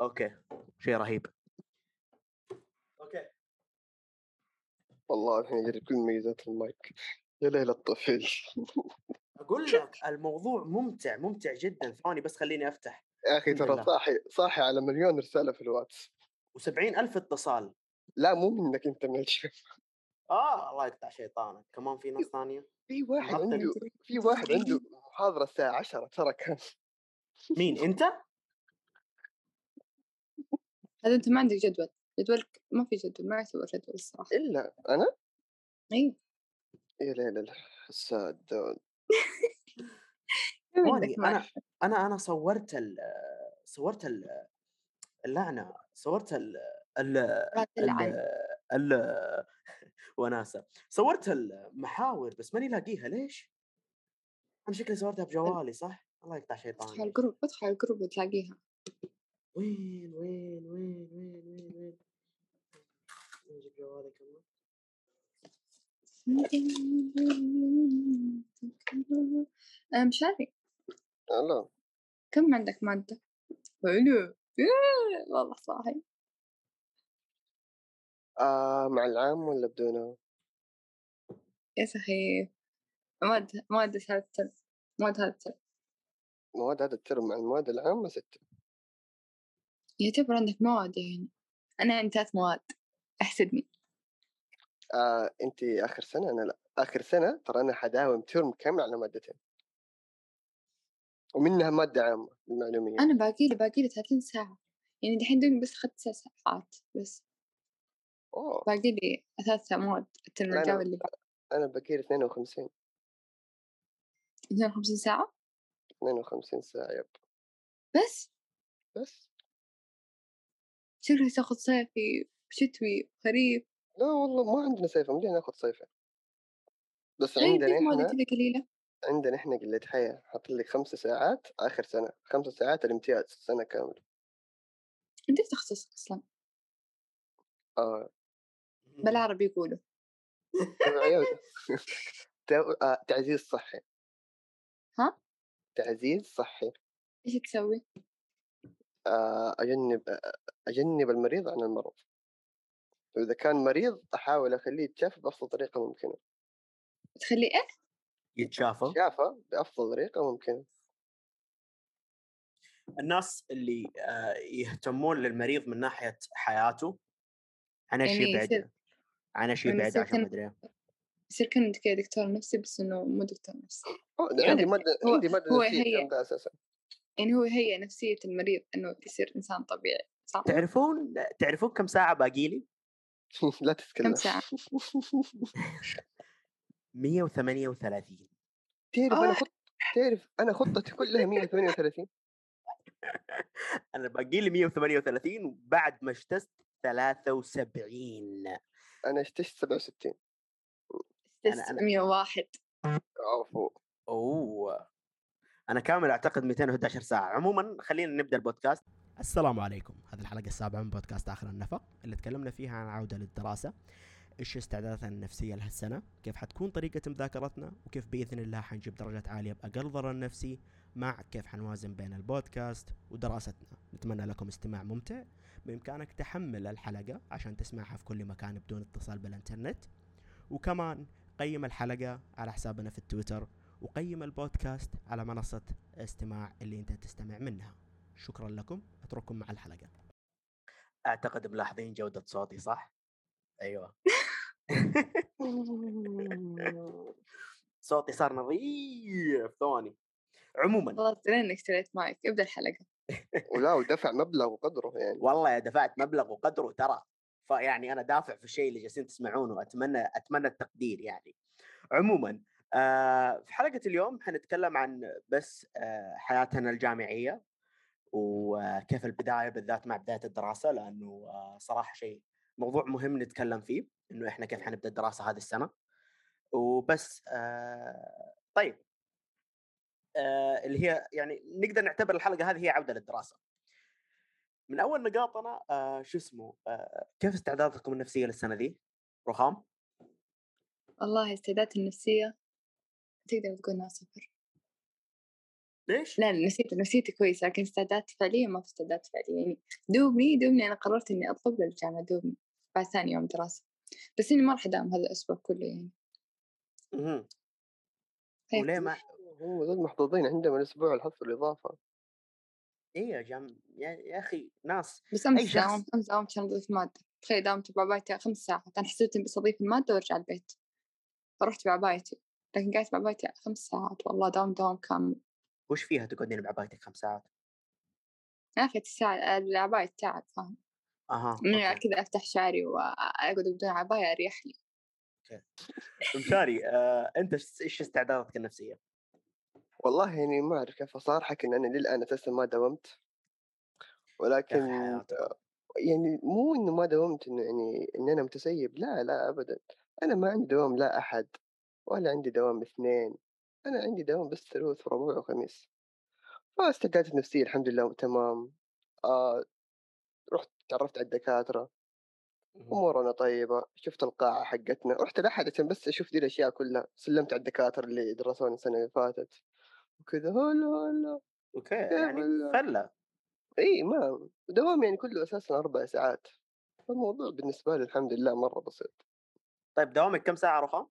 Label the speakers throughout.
Speaker 1: okay شيء رهيب. okay.
Speaker 2: والله الحين اجرب كل ميزات المايك. يا ليل الطفل
Speaker 1: أقول لك الموضوع ممتع ممتع جدا. ثواني بس خليني أفتح.
Speaker 2: يا
Speaker 1: أخي
Speaker 2: ترى. صاحي صاحي على مليون رسالة في ال Whats.
Speaker 1: و70 ألف اتصال.
Speaker 2: لا مو منك أنت من الشيء
Speaker 1: آه الله يقطع شيطانك. كمان في ناس ثانية؟
Speaker 2: في واحد عنده في واحد عنده محاضرة الساعة 10 ترى كان.
Speaker 1: مين أنت؟
Speaker 3: هذا أنت ما عندك جدول جدولك ما في جدول ما يعتبر جدول الصراحة.
Speaker 2: إلا أنا؟
Speaker 3: أيوه
Speaker 2: يا ليل الحساد
Speaker 3: أنا؟
Speaker 1: أنا أنا صورت ال صورت ال اللعنة صورت ال ال ال وناسة. صورت المحاور بس ماني لاقيها ليش؟ أنا شكلي صورتها بجوالي صح؟ الله يقطع
Speaker 3: ادخل
Speaker 1: شيطاني
Speaker 3: ال group ادخل ال group وتلاقيها.
Speaker 1: وين وين وين وين وين وين. نجيب جوالي كمان.
Speaker 3: أنا مشاري
Speaker 2: لا
Speaker 3: كم عندك مادة؟ حلو. إيه، والله صاحي.
Speaker 2: آه مع العام ولا بدونه؟
Speaker 3: يا سخيف مادة مادة هذا ال term مادة هذا ال term.
Speaker 2: مواد هذا ال term مع المواد العامة ستة.
Speaker 3: يعتبر عندك مواد يعني. أنا عندي ثلاث مواد أحسدني.
Speaker 2: آه انت آخر سنة؟ أنا لأ. آخر سنة ترى أنا حداوم term كامل على مادتين. ومنها مادة عامة المعلومية
Speaker 3: أنا باقي لي باقي لي 30 ساعة. يعني دحين دوبي بس أخذت تسع ساعات بس.
Speaker 2: أوه.
Speaker 3: باقي لي ثلاث مواد الترم الجاي
Speaker 2: أنا-
Speaker 3: اللي بعد.
Speaker 2: أنا بقي 52
Speaker 3: 52 ساعة؟
Speaker 2: 52 ساعة يب.
Speaker 3: بس؟
Speaker 2: بس.
Speaker 3: شكلك تاخذ صيفي شتوي خريف
Speaker 2: لا والله ما عندنا صيفة مدينا ناخذ صيفة بس
Speaker 3: طيب
Speaker 2: عندنا إحنا
Speaker 3: كذا قليلة؟
Speaker 2: عندنا إحنا قلة حياة حاط لك خمس ساعات آخر سنة خمس ساعات الامتياز سنة كاملة
Speaker 3: أنت إيش تخصصك أصلا؟
Speaker 2: آه
Speaker 3: بالعربي يقولوا
Speaker 2: آه، تعزيز صحي
Speaker 3: ها؟
Speaker 2: تعزيز صحي
Speaker 3: إيش تسوي؟
Speaker 2: آه، أجنب آه، أجنب المريض عن المرض. وإذا كان مريض أحاول أخليه يتشافى بأفضل طريقة ممكنة.
Speaker 3: تخلي إيه؟
Speaker 1: يتشافى؟
Speaker 2: شافى بأفضل طريقة ممكنة.
Speaker 1: الناس اللي آه، يهتمون للمريض من ناحية حياته عن
Speaker 3: يعني يصير-
Speaker 1: بعد عن شيء
Speaker 3: يعني
Speaker 1: بعد
Speaker 3: يصير
Speaker 1: عشان ما أدري
Speaker 3: يصير كأنك كذا دكتور نفسي بس إنه مو دكتور نفسي.
Speaker 2: ده عندي مادة
Speaker 3: هو-
Speaker 2: عندي مادة
Speaker 3: هو
Speaker 2: نفسية ده أساسا.
Speaker 3: يعني هو هي نفسية المريض إنه يصير إنسان طبيعي صح؟
Speaker 1: تعرفون تعرفون كم ساعة باقي لي؟
Speaker 2: لا تتكلم
Speaker 3: كم ساعة؟
Speaker 1: 138
Speaker 2: تعرف
Speaker 3: آه.
Speaker 2: أنا خط تعرف أنا خطتي كلها 138
Speaker 1: أنا باقي لي 138 وبعد ما اجتزت 73
Speaker 2: أنا اشتشت 67
Speaker 1: أنا- أنا-
Speaker 3: 101
Speaker 2: عفو
Speaker 1: أوه أنا كامل أعتقد 211 ساعة. عموما خلينا نبدأ البودكاست. السلام عليكم. هذه الحلقة السابعة من بودكاست آخر النفق اللي تكلمنا فيها عن عودة للدراسة. إيش استعداداتنا النفسية لهالسنه كيف حتكون طريقة مذاكرتنا؟ وكيف بإذن الله حنجيب درجات عالية بأقل ضرر نفسي؟ مع كيف حنوازن بين البودكاست ودراستنا. نتمنى لكم استماع ممتع. بإمكانك تحمل الحلقة عشان تسمعها في كل مكان بدون اتصال بالإنترنت. وكمان قيم الحلقة على حسابنا في التويتر وقيم البودكاست على منصة استماع اللي أنت تستمع منها. شكرا لكم. أترككم مع الحلقة. أعتقد ملاحظين جودة صوتي صح؟ أيوه. صوتي صار نظيف ثواني. عموما.
Speaker 3: درينا إنك اشتريت مايك. ابدأ الحلقة.
Speaker 2: ولا ودفع مبلغ وقدره يعني.
Speaker 1: والله يا دفعت مبلغ وقدره ترى. فيعني أنا دافع في الشيء اللي جالسين تسمعونه اتمنى أتمنى التقدير يعني. عموما آه في حلقة اليوم حنتكلم عن بس آه حياتنا الجامعية وكيف البداية بالذات مع بداية الدراسة لأنه آه صراحة شيء موضوع مهم نتكلم فيه إنه إحنا كيف حنبدأ الدراسة هذه السنة وبس طيب اللي هي يعني نقدر نعتبر الحلقة هذه هي عودة للدراسة من أول نقاطنا شو اسمه كيف استعداداتكم النفسية للسنة دي؟ رخام؟
Speaker 3: والله استعداداتي النفسية تقدر تقول إنها صفر.
Speaker 1: ليش؟
Speaker 3: لا لا نسيت نسيتي كويس لكن استعدادات فعلية ما في استعدادات فعلية يعني دوبني دوبني. أنا قررت إني أطلب للجامعة دوبني. بعد ثاني يوم دراسة. بس إني ما راح أداوم هذا الأسبوع كله يعني.
Speaker 1: اهم.
Speaker 3: هيك.
Speaker 1: وليه ما
Speaker 2: هم ذول محظوظين عندهم الأسبوع الحظ الإضافة.
Speaker 1: إيه يا جم يا, يا أخي ناس.
Speaker 3: بس
Speaker 1: شخص-
Speaker 3: داومت أمس داومت عشان أضيف مادة. تخيل داومت بعبايتي خمس ساعات. أنا حسيت إني بس أضيف المادة وأرجع البيت. فرحت بعبايتي. لكن قعدت بعبايتي خمس ساعات والله داوم دوام كامل
Speaker 1: وش فيها تقعدين بعبايتك خمس ساعات؟
Speaker 3: يا أخي الساعة العباية تعب فاهم أها
Speaker 1: أوكي.
Speaker 3: كذا أفتح شعري وأقعد بدون عباية أريح لي
Speaker 1: مشاري آه، أنت إيش- إيش استعداداتك النفسية؟
Speaker 2: والله يعني ما أعرف كيف صراحة إن أنا للآن أساسا ما داومت ولكن؟ يعني مو إنه ما داومت إنه يعني إن أنا متسيب لا لا ابدا أنا ما عندي دوام لا أحد ولا عندي دوام اثنين أنا عندي دوام بس ثلاث وربوع وخميس. فاستعدادات النفسيه الحمد لله تمام. آه رحت تعرفت على الدكاترة.
Speaker 1: مهم.
Speaker 2: أمورنا طيبة شفت القاعة حقتنا رحت عشان بس أشوف دي الأشياء كلها. سلمت على الدكاترة اللي درسوني السنة اللي فاتت. وكذا هلا هلا. okay
Speaker 1: يعني فلة.
Speaker 2: إي ما دوام يعني كله أساسا أربع ساعات. فالموضوع بالنسبة لي الحمد لله مرة بسيط.
Speaker 1: طيب دوامك كم ساعة رخام؟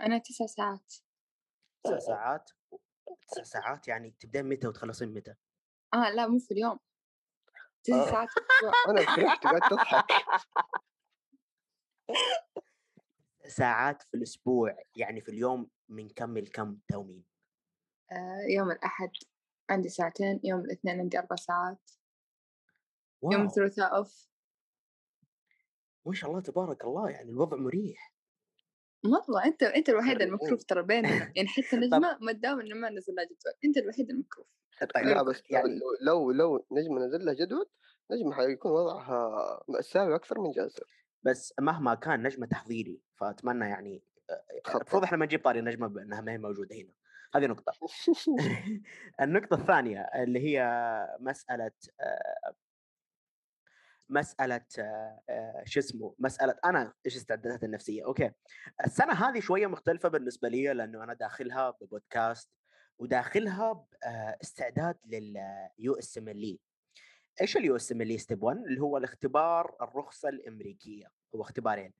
Speaker 3: أنا تسع ساعات.
Speaker 1: تسع ساعات؟ تسع ساعات يعني تبدين متى وتخلصين متى؟
Speaker 3: آه لا مو في اليوم. تسع
Speaker 2: آه.
Speaker 3: ساعات في الأسبوع
Speaker 2: أنا فرحت قاعد تضحك.
Speaker 1: ساعات في الأسبوع يعني في اليوم من كم لكم تداومين؟
Speaker 3: آه يوم الأحد عندي ساعتين يوم الاثنين عندي أربع ساعات. يوم
Speaker 1: واو.
Speaker 3: الثلاثاء أوف.
Speaker 1: ما شاء الله تبارك الله يعني الوضع مريح.
Speaker 3: مرة أنت أنت الوحيد. المكروف ترى بيننا. يعني حتى نجمة ما تداوم إنه ما نزل لها جدول أنت الوحيد المكروف.
Speaker 1: طيب
Speaker 2: لا بس لو,
Speaker 1: يعني
Speaker 2: لو لو نجمة نزل لها جدول نجمة حيكون وضعها مأساوي أكثر من جاسر
Speaker 1: بس مهما كان نجمة تحضيري فأتمنى يعني
Speaker 2: خطأ.
Speaker 1: المفروض إحنا ما نجيب طاري نجمه بأنها ما هي موجودة هنا. هذه نقطة. النقطة الثانية اللي هي مسألة آه، مسألة آه، آه، شو اسمه مسألة أنا إيش استعداداتي النفسية. okay. السنة هذه شوية مختلفة بالنسبة لي لأنه أنا داخلها ببودكاست وداخلها باستعداد لليو اس ام ال إيش اليو اس ام ال ستيب 1 اللي هو الاختبار الرخصة الأمريكية. هو اختبارين.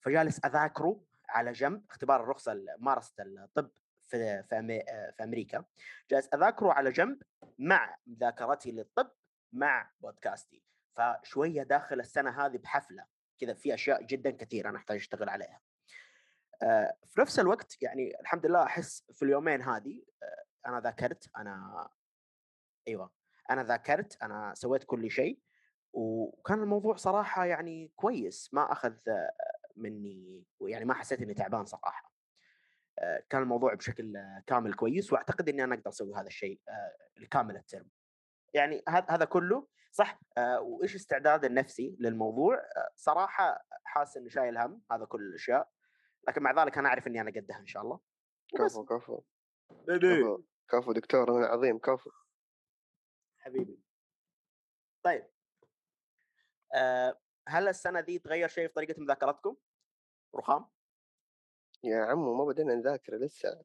Speaker 1: فجالس أذاكره على جنب اختبار الرخصة ممارسة الطب في في أمريكا. جالس أذاكره على جنب مع مذاكرتي للطب مع بودكاستي. فشوية داخل السنة هذه بحفلة كذا في أشياء جدا كثيرة أنا أحتاج أشتغل عليها. آه، في نفس الوقت يعني الحمد لله أحس في اليومين هذه آه، أنا ذاكرت أنا أيوه أنا ذاكرت أنا سويت كل شيء وكان الموضوع صراحة يعني كويس ما أخذ آه، مني يعني ما حسيت إني تعبان صراحة. كان الموضوع بشكل كامل كويس وأعتقد إني أنا أقدر أسوي هذا الشيء الكامل الترم. يعني هذا كله صح؟ آه، وإيش استعداد النفسي للموضوع؟ آه، صراحة حاسس اني شايل هم هذا كل الأشياء لكن مع ذلك أنا أعرف إني أنا قدها إن شاء الله.
Speaker 2: كفو كفو. كفو كفو دكتور أنا عظيم كفو.
Speaker 1: حبيبي. طيب. آه، هل السنة دي تغير شيء في طريقة مذاكرتكم؟ رخام.
Speaker 2: يا عمو ما بدينا نذاكر لسه.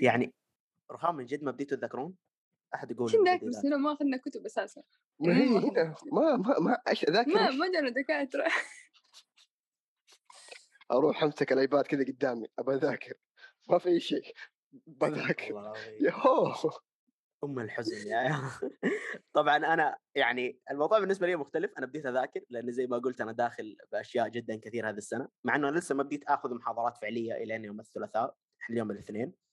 Speaker 1: يعني رخام من جد ما بديتوا تذاكرون؟ أحد يقول من
Speaker 3: ذاك بس ما أخذنا كتب أساسا.
Speaker 2: ما هي هنا ما ما ما إيش أذاكر
Speaker 3: ما؟ ما جانا دكاترة.
Speaker 2: أروح أمسك الآيباد كذا قدامي أبى أذاكر. ما في اي شيء بذاكر. يهو
Speaker 1: أم الحزن يا طبعا أنا يعني الموضوع بالنسبة لي مختلف. أنا بديت أذاكر لأن زي ما قلت أنا داخل بأشياء جدا كثير هذه السنة مع إنه لسه ما بديت آخذ محاضرات فعلية إلى يوم الثلاثاء اليوم الاثنين.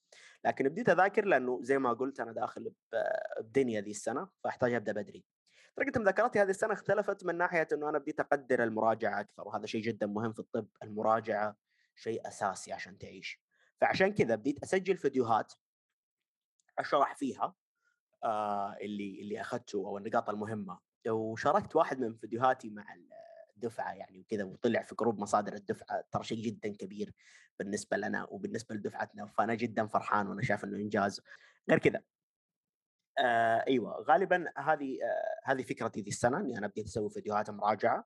Speaker 1: لكن بديت أذاكر لأنه زي ما قلت أنا داخل بدنيا ذي السنة فأحتاج أبدأ بدري. طريقة مذاكرتي هذه السنة اختلفت من ناحية إنه أنا بديت أقدر المراجعة أكثر وهذا شيء جدا مهم في الطب المراجعة شيء أساسي عشان تعيش. فعشان كذا بديت أسجل فيديوهات أشرح فيها آه اللي اللي أخذته أو النقاط المهمة. وشاركت واحد من فيديوهاتي مع الدفعة يعني وكذا وطلع في جروب مصادر الدفعة ترى شيء جدا كبير. بالنسبة لنا وبالنسبة لدفعتنا فأنا جدا فرحان وأنا شايف إنه إنجاز غير كذا آه أيوه غالبا هذه آه هذه فكرتي ذي السنة إني أنا بديت أسوي فيديوهات مراجعة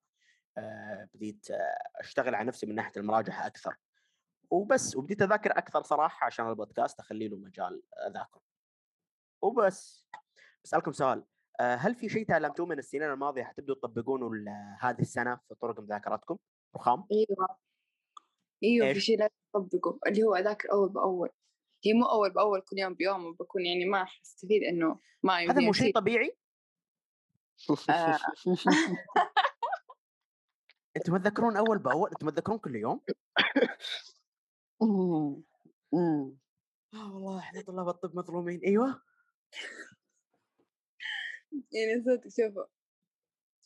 Speaker 1: آه بديت آه أشتغل على نفسي من ناحية المراجعة أكثر وبس وبديت أذاكر أكثر صراحة عشان البودكاست اخلي له مجال اذاكر وبس بسالكم سؤال آه، هل في شيء تعلمتوه من السنين الماضية حتبدوا تطبقونه هذه السنة في طرق مذاكرتكم؟ رخام؟
Speaker 3: أيوه إيوه في؟ شيء لازم تطبقه اللي هو أذاكر أول بأول هي مو أول بأول كل يوم بيوم بكون يعني ما راح أستفيد إنه ما
Speaker 1: هذا مو شيء. طبيعي؟
Speaker 3: آه.
Speaker 1: أنتم تذكرون أول بأول؟ أنتم تذكرون كل يوم؟
Speaker 2: أمم، أمم.
Speaker 1: آه والله إحنا طلاب الطب مظلومين أيوه
Speaker 3: يعني صدق شوفوا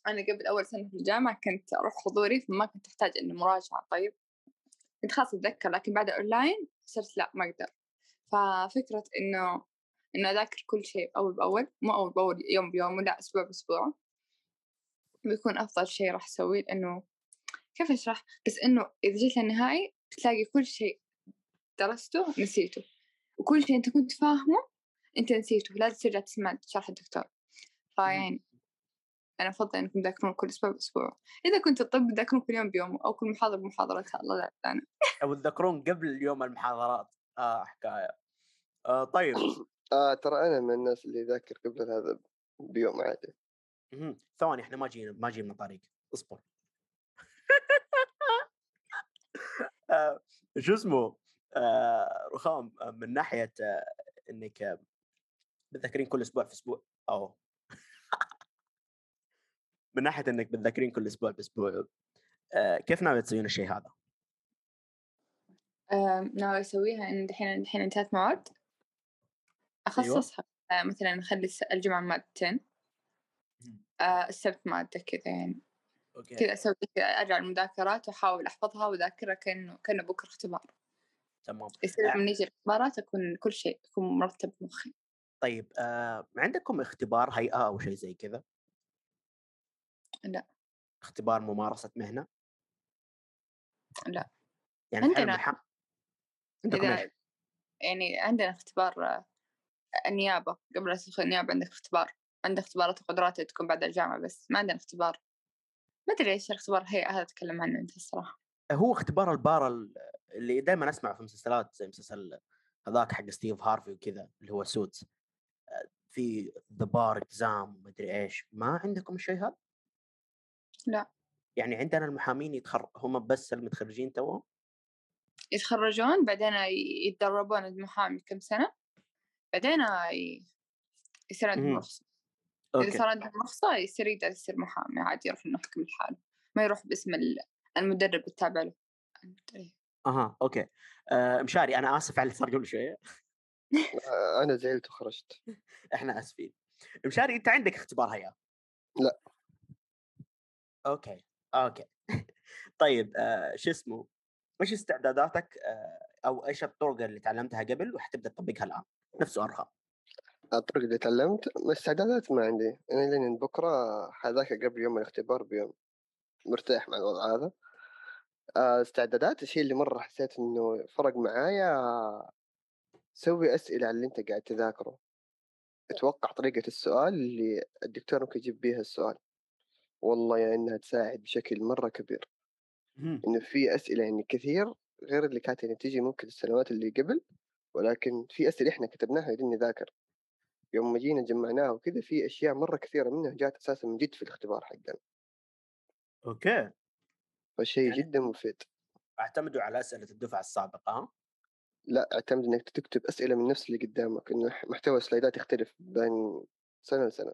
Speaker 3: أنا قبل أول سنة في الجامعة كنت أروح حضوري فما كنت أحتاج إنه مراجعة طيب كنت خلاص أتذكر لكن بعد أونلاين صرت لأ ما أقدر. ففكرة إنه إنه أذاكر كل شيء أول بأول مو أول بأول يوم بيوم ولا أسبوع بأسبوع بيكون أفضل شيء راح أسويه لأنه كيف أشرح؟ بس إنه إذا جيت للنهائي بتلاقي كل شيء درسته نسيته. وكل شيء أنت كنت فاهمه أنت نسيته لازم ترجع تسمع شرح الدكتور. فيعني أنا أفضل إنكم تذاكرون كل أسبوع بأسبوع إذا كنت الطب تذاكرون كل يوم بيوم أو كل محاضرة بمحاضرتها الله لا أنا
Speaker 1: أو تذكرون قبل يوم المحاضرات. آه حكاية. آه طيب.
Speaker 2: آه ترى أنا من الناس اللي يذاكر قبل هذا بيوم عادي.
Speaker 1: ثواني إحنا ما جينا ما جينا طريق. اصبر. آه، شو اسمه؟ آه، رخام آه، من ناحية آه، إنك آه، بتذكرين كل أسبوع في أسبوع أو من ناحية إنك بتذكرين كل أسبوع بأسبوع آه، كيف ناوي تسوين الشيء هذا؟
Speaker 3: آم، ناوي أسويها إن دحين دحين انتهت مواد أخصصها آه، مثلا أخلي الس- الجمعة مادتين. آه، السبت مادة كذا يعني
Speaker 1: أوكي
Speaker 3: كذا أسوي كذا أرجع المذاكرات وأحاول أحفظها وأذاكرها كأنه كأنه بكرة اختبار
Speaker 1: تمام
Speaker 3: يصير
Speaker 1: آه.
Speaker 3: لما نيجي الاختبارات أكون كل شيء يكون مرتب بمخي
Speaker 1: طيب آه، عندكم اختبار هيئة أو شيء زي كذا؟
Speaker 3: لا.
Speaker 1: اختبار ممارسة مهنة؟
Speaker 3: لا.
Speaker 1: يعني
Speaker 3: عندنا.
Speaker 1: عندكم
Speaker 3: إذا؟ يعني عندنا اختبار آه، النيابة قبل لا تدخل النيابة عندك اختبار عندك اختبارات اللي تكون بعد الجامعة بس ما عندنا اختبار ما أدري إيش الاختبار الهيئة هذا أتكلم عنه أنت الصراحة
Speaker 1: هو اختبار البار ال- اللي دائما اسمع في مسلسلات زي مسلسل هذاك حق ستيف هارفي وكذا اللي هو Suits في the bar exam مدري إيش ما عندكم الشيء هذا؟
Speaker 3: لا.
Speaker 1: يعني عندنا المحامين يتخر هم بس المتخرجين توهم
Speaker 3: يتخرجون بعدين يتدربون المحامي كم سنة بعدين ي- يصير عندهم. رخصة. إذا صار عندهم رخصة يصير يقدر يصير محامي عادي يروح إنه يحكم لحاله ما يروح باسم ال- المدرب التابع له.
Speaker 1: أها okay. آه مشاري أنا آسف على اللي صار قبل
Speaker 2: شوية. أنا زعلت وخرجت.
Speaker 1: إحنا آسفين. مشاري أنت عندك اختبار هيئه
Speaker 2: لا.
Speaker 1: okay okay. طيب آه شو اسمه؟ إيش استعداداتك آه أو إيش الطرق اللي تعلمتها قبل وحتبدأ تطبقها الآن؟ نفس سؤال
Speaker 2: الطرق اللي تعلمت استعدادات ما عندي. أنا لين بكرة حذاكر قبل يوم الاختبار بيوم. مرتاح مع الوضع هذا. آه، استعدادات الشيء اللي مرة حسيت إنه فرق معايا سوي أسئلة على اللي أنت قاعد تذاكره. أتوقع طريقة السؤال اللي الدكتور ممكن يجيب بيها السؤال. والله يا إنها تساعد بشكل مرة كبير. إنه في أسئلة يعني كثير غير اللي كانت يعني تيجي ممكن السنوات اللي قبل ولكن في أسئلة إحنا كتبناها يدين نذاكر. يوم ما جينا جمعناها وكذا في أشياء مرة كثيرة منها جات أساسا من جد في الاختبار حقنا.
Speaker 1: okay.
Speaker 2: فشيء
Speaker 1: يعني-
Speaker 2: جدا مفيد.
Speaker 1: أعتمدوا على أسئلة الدفعة السابقة ها؟
Speaker 2: لا أعتمد إنك تكتب أسئلة من نفس اللي قدامك إنه محتوى السلايدات يختلف بين سنة لسنة.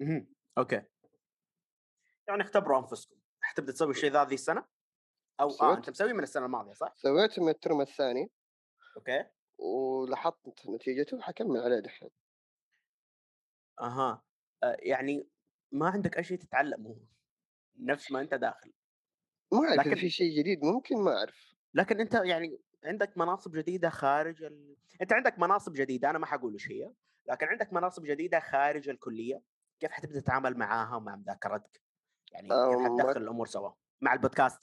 Speaker 1: مهم. okay. يعني اختبروا أنفسكم حتبدا تسوي الشيء ذا هذه السنة؟ أو آه
Speaker 2: سويت.
Speaker 1: أنت مسويه من السنة الماضية صح؟
Speaker 2: سويته من الترم الثاني.
Speaker 1: okay.
Speaker 2: ولاحظت نتيجته حكمل عليه دحين.
Speaker 1: أها. آه يعني ما عندك أي شيء تتعلمه نفس ما أنت داخل.
Speaker 2: ما إذا
Speaker 1: لكن-
Speaker 2: في شيء جديد ممكن ما أعرف.
Speaker 1: لكن أنت يعني عندك مناصب جديدة خارج ال... أنت عندك مناصب جديدة أنا ما حقول إيش هي لكن عندك مناصب جديدة خارج الكلية كيف حتبدأ تتعامل معاها ومع مذاكرتك؟ يعني
Speaker 2: آه،
Speaker 1: كيف حتدخل الأمور سوا مع البودكاست.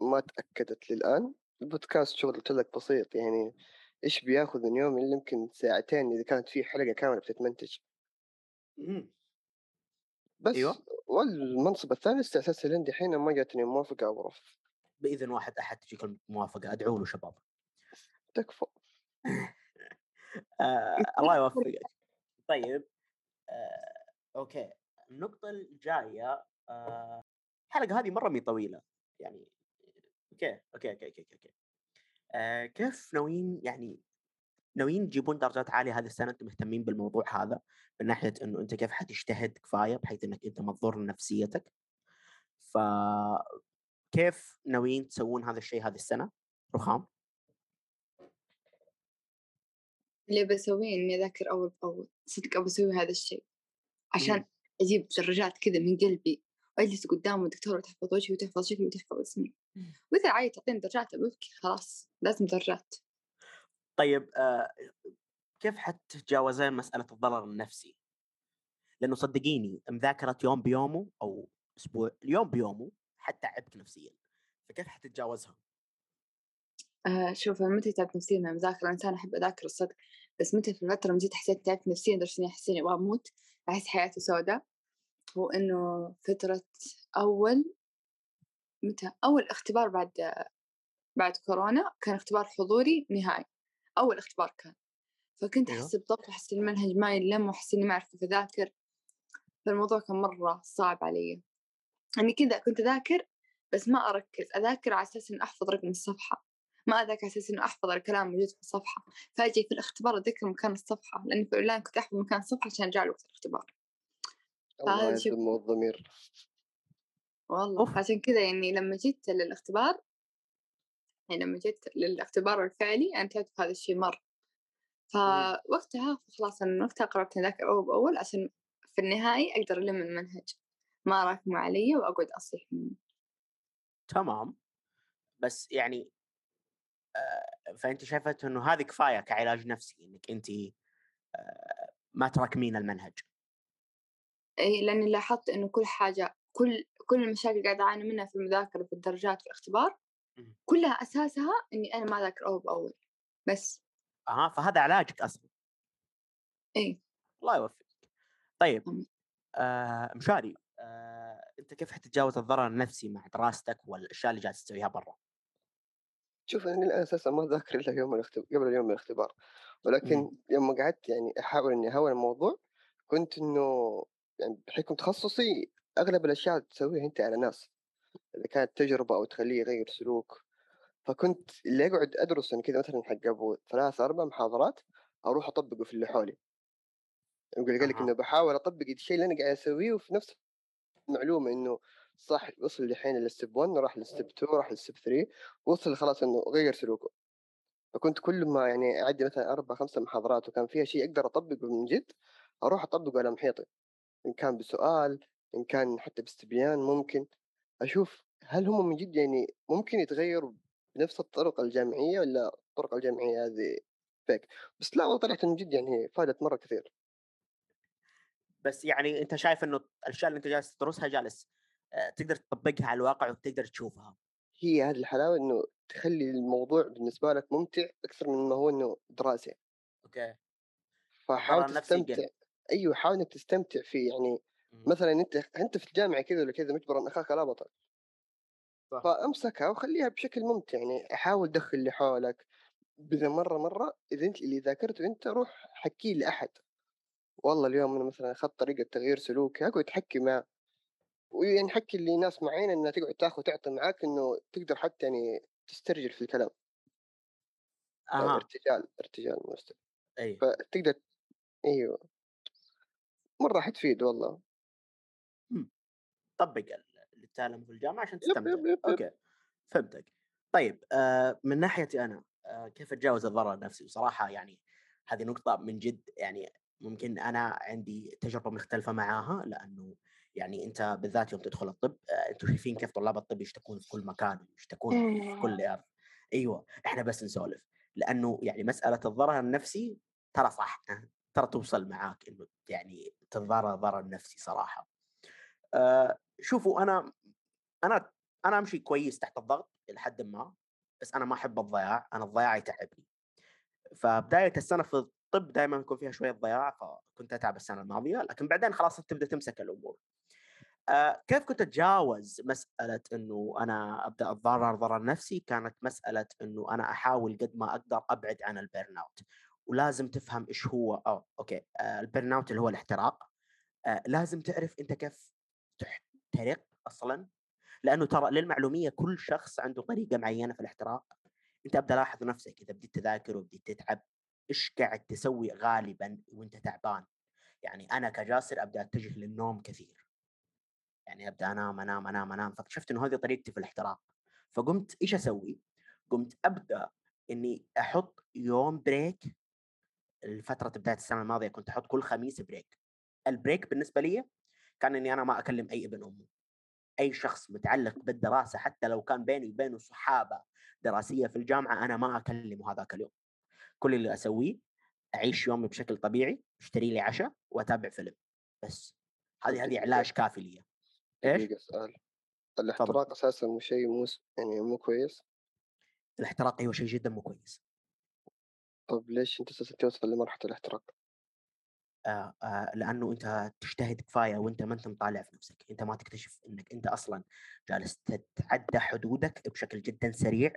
Speaker 2: ما تأكدت للآن. البودكاست شغل قلت لك بسيط يعني إيش بياخذ من يوم اللي يمكن ساعتين إذا كانت في حلقة كاملة بتتمنتج.
Speaker 1: مهم.
Speaker 2: بس
Speaker 1: أيوة.
Speaker 2: والمنصب الثاني استأساسه لين دحين ما جاتني موافقة أو رفض.
Speaker 1: بإذن واحد أحد تجيك الموافقة أدعوا له شباب.
Speaker 2: تكفى.
Speaker 1: آه الله يوفقك. طيب آه أوكي. النقطة الجاية آه الحلقة هذه مرة مي طويلة يعني okay okay okay okay okay. آه كيف ناويين يعني ناويين تجيبون درجات عالية هذه السنة؟ أنتم مهتمين بالموضوع هذا من ناحية إنه أنت كيف حتجتهد كفاية بحيث إنك أنت ما تضر نفسيتك. ف كيف ناويين تسوون هذا الشيء هذه السنة؟ رخام.
Speaker 3: اللي بسويه إني أذاكر أول بأول صدق أبى أسوي هذا الشيء عشان
Speaker 1: مم.
Speaker 3: أجيب درجات كذا من قلبي. وأجلس قدام الدكتور وتحفظ وجهي وتحفظ شكلي وتحفظ اسمي
Speaker 1: مم.
Speaker 3: وإذا عايز تعطيني درجات أبكي خلاص لازم درجات
Speaker 1: طيب آه كيف حتتجاوزين مسألة الضرر النفسي؟ لأنه صدقيني مذاكرة يوم بيومه أو أسبوع يوم بيومه حتعبك نفسيا فكيف حتتجاوزها؟
Speaker 3: آه شوف متى تعبت نفسيا من المذاكرة إنسان أحب أذاكر الصدق بس متى في الفترة من جد حسيت تعبت نفسيا لدرجة إني أحس إني أبغى أموت أحس حياتي سوداء هو إنه فترة أول متى؟ أول اختبار بعد بعد كورونا كان اختبار حضوري نهائي أول اختبار كان. فكنت
Speaker 1: أيوه.
Speaker 3: أحس بضغط وأحس المنهج ما يلم وأحس إني ما أعرف كيف أذاكر. فالموضوع كان مرة صعب علي. إني كذا كنت أذاكر بس ما أركز أذاكر على أساس إني أحفظ رقم الصفحة. ما أذاكر على أساس إنه أحفظ الكلام موجود في الصفحة. فأجي في الاختبار أتذكر مكان الصفحة لأني في الأونلاين كنت أحفظ مكان الصفحة عشان أرجع له وقت الاختبار.
Speaker 2: الله الضمير.
Speaker 3: والله
Speaker 1: أوف.
Speaker 3: عشان كذا يعني لما جيت للاختبار يعني لما جيت للاختبار الفعلي أنا تعبت في هذا الشيء مرة. فوقتها خلاص أنا وقتها قررت أذاكر أول بأول عشان في النهاية أقدر ألم المنهج. ما أراكم علي وأقعد أصيح منه.
Speaker 1: تمام. بس يعني آه فأنت شايفة إنه هذه كفاية كعلاج نفسي إنك أنت آه ما تراكمين المنهج.
Speaker 3: أي لأني لاحظت إنه كل حاجة كل كل المشاكل اللي قاعدة أعاني منها في المذاكرة في الدرجات في الاختبار. كلها أساسها إني أنا ما أذاكر أول بأول بس
Speaker 1: أها فهذا علاجك أصلا
Speaker 3: إيه
Speaker 1: الله يوفقك طيب. آه مشاري آه أنت كيف حتتجاوز الضرر النفسي مع دراستك والأشياء اللي جالس تسويها برا؟
Speaker 2: شوف أنا الآن أساسا ما أذاكر إلا يوم الاختبار قبل اليوم الاختبار ولكن
Speaker 1: مم.
Speaker 2: يوم قعدت يعني أحاول إني أهون الموضوع كنت إنه يعني بحكم تخصصي أغلب الأشياء تسويها أنت على ناس إذا كانت تجربة أو تخليه يغير سلوك. فكنت اللي أقعد أدرس يعني كذا مثلا حق أبو ثلاث أربع محاضرات أروح أطبقه في اللي حولي. يقول قال لك
Speaker 1: أها.
Speaker 2: إنه بحاول أطبق الشيء اللي أنا قاعد أسويه وفي نفس المعلومة إنه صح وصل الحين لل step 1 راح لل step 2 راح لل step 3 وصل خلاص إنه غير سلوكه. فكنت كل ما يعني أعدي مثلا أربع خمسة محاضرات وكان فيها شيء أقدر أطبقه من جد أروح أطبقه على محيطي. إن كان بسؤال إن كان حتى باستبيان ممكن. أشوف هل هم من جد يعني ممكن يتغيروا بنفس الطرق الجامعية ولا الطرق الجامعية هذه فيك بس لا والله طلعت من جد يعني فادت مرة كثير.
Speaker 1: بس يعني أنت شايف إنه الأشياء اللي أنت جالس تدرسها جالس آه تقدر تطبقها على الواقع وتقدر تشوفها؟
Speaker 2: هي هذه الحلاوة إنه تخلي الموضوع بالنسبة لك ممتع أكثر من ما هو إنه دراسي
Speaker 1: أوكي.
Speaker 2: فحاول. تستمتع أيوه حاول إنك تستمتع فيه يعني
Speaker 1: مم.
Speaker 2: مثلا أنت أنت في الجامعة كذا ولا كذا مجبر أن أخاك لا بطل.
Speaker 1: صح.
Speaker 2: فامسكها وخليها بشكل ممتع يعني حاول دخل اللي حولك. إذا مرة مرة إذا أنت اللي ذاكرته أنت روح حكيه لأحد والله اليوم أنا مثلا أخذت طريقة تغيير سلوكي أقعد تحكي معه ويعني حكي اللي ناس معينة إنها تقعد تاخذ وتعطي معاك إنه تقدر حتى يعني تسترجل في الكلام.
Speaker 1: أها.
Speaker 2: ارتجال ارتجال مستر
Speaker 1: اي
Speaker 2: فتقدر أيوه. مرة حتفيد والله.
Speaker 1: طبق ال- اللي تتعلمه في الجامعة عشان تستمتع.
Speaker 2: yep yep yep.
Speaker 1: okay فهمتك. طيب آه من ناحيتي أنا آه كيف أتجاوز الضرر النفسي وصراحة يعني هذه نقطة من جد يعني ممكن أنا عندي تجربة مختلفة معاها لأنه يعني أنت بالذات يوم تدخل الطب آه أنتم شايفين كيف طلاب الطب يشتكون في كل مكان يشتكون في كل أرض. أيوه إحنا بس نسولف. لأنه يعني مسألة الضرر النفسي ترى صح ترى توصل معاك إنه يعني تتضرر ضرر نفسي صراحة. آه شوفوا أنا أنا أنا أمشي كويس تحت الضغط إلى حد ما بس أنا ما أحب الضياع أنا الضياع يتعبني. فبداية السنة في الطب دائما يكون فيها شوية ضياع فكنت أتعب السنة الماضية لكن بعدين خلاص تبدأ تمسك الأمور. آه كيف كنت أتجاوز مسألة إنه أنا أبدأ أتضرر ضرر نفسي كانت مسألة إنه أنا أحاول قد ما أقدر أبعد عن ال burnout. ولازم تفهم إيش هو أو okay آه ال burnout اللي هو الاحتراق آه لازم تعرف أنت كيف تحترق أصلا لأنه ترى للمعلومية كل شخص عنده طريقة معينة في الاحتراق. أنت ابدا لاحظ نفسك إذا بديت تذاكر وبديت تتعب إيش قاعد تسوي غالبا وأنت تعبان؟ يعني أنا كجاسر أبدأ أتجه للنوم كثير. يعني أبدأ أنام أنام أنام أنام. فاكتشفت إنه هذه طريقتي في الاحتراق. فقمت إيش أسوي؟ قمت أبدأ إني أحط يوم بريك الفترة بداية السنة الماضية كنت أحط كل خميس break ال break بالنسبة لي كان إني أنا ما أكلم أي ابن امه أي شخص متعلق بالدراسة حتى لو كان بيني وبينه صحابة دراسية في الجامعة أنا ما أكلمه هذاك اليوم. كل اللي أسويه أعيش يومي بشكل طبيعي أشتري لي عشاء وأتابع فيلم بس. هذه هذه علاج كافي لي
Speaker 2: إيش؟ سؤال. الاحتراق أساسا مو شيء مو يعني مو كويس؟
Speaker 1: الاحتراق أيوه شيء جدا مو كويس.
Speaker 2: طب ليش أنت أساسا توصل لمرحلة الاحتراق؟
Speaker 1: آه آه لأنه أنت تجتهد كفاية وأنت ما أنت مطالع في نفسك، أنت ما تكتشف إنك أنت أصلا جالس تتعدى حدودك بشكل جدا سريع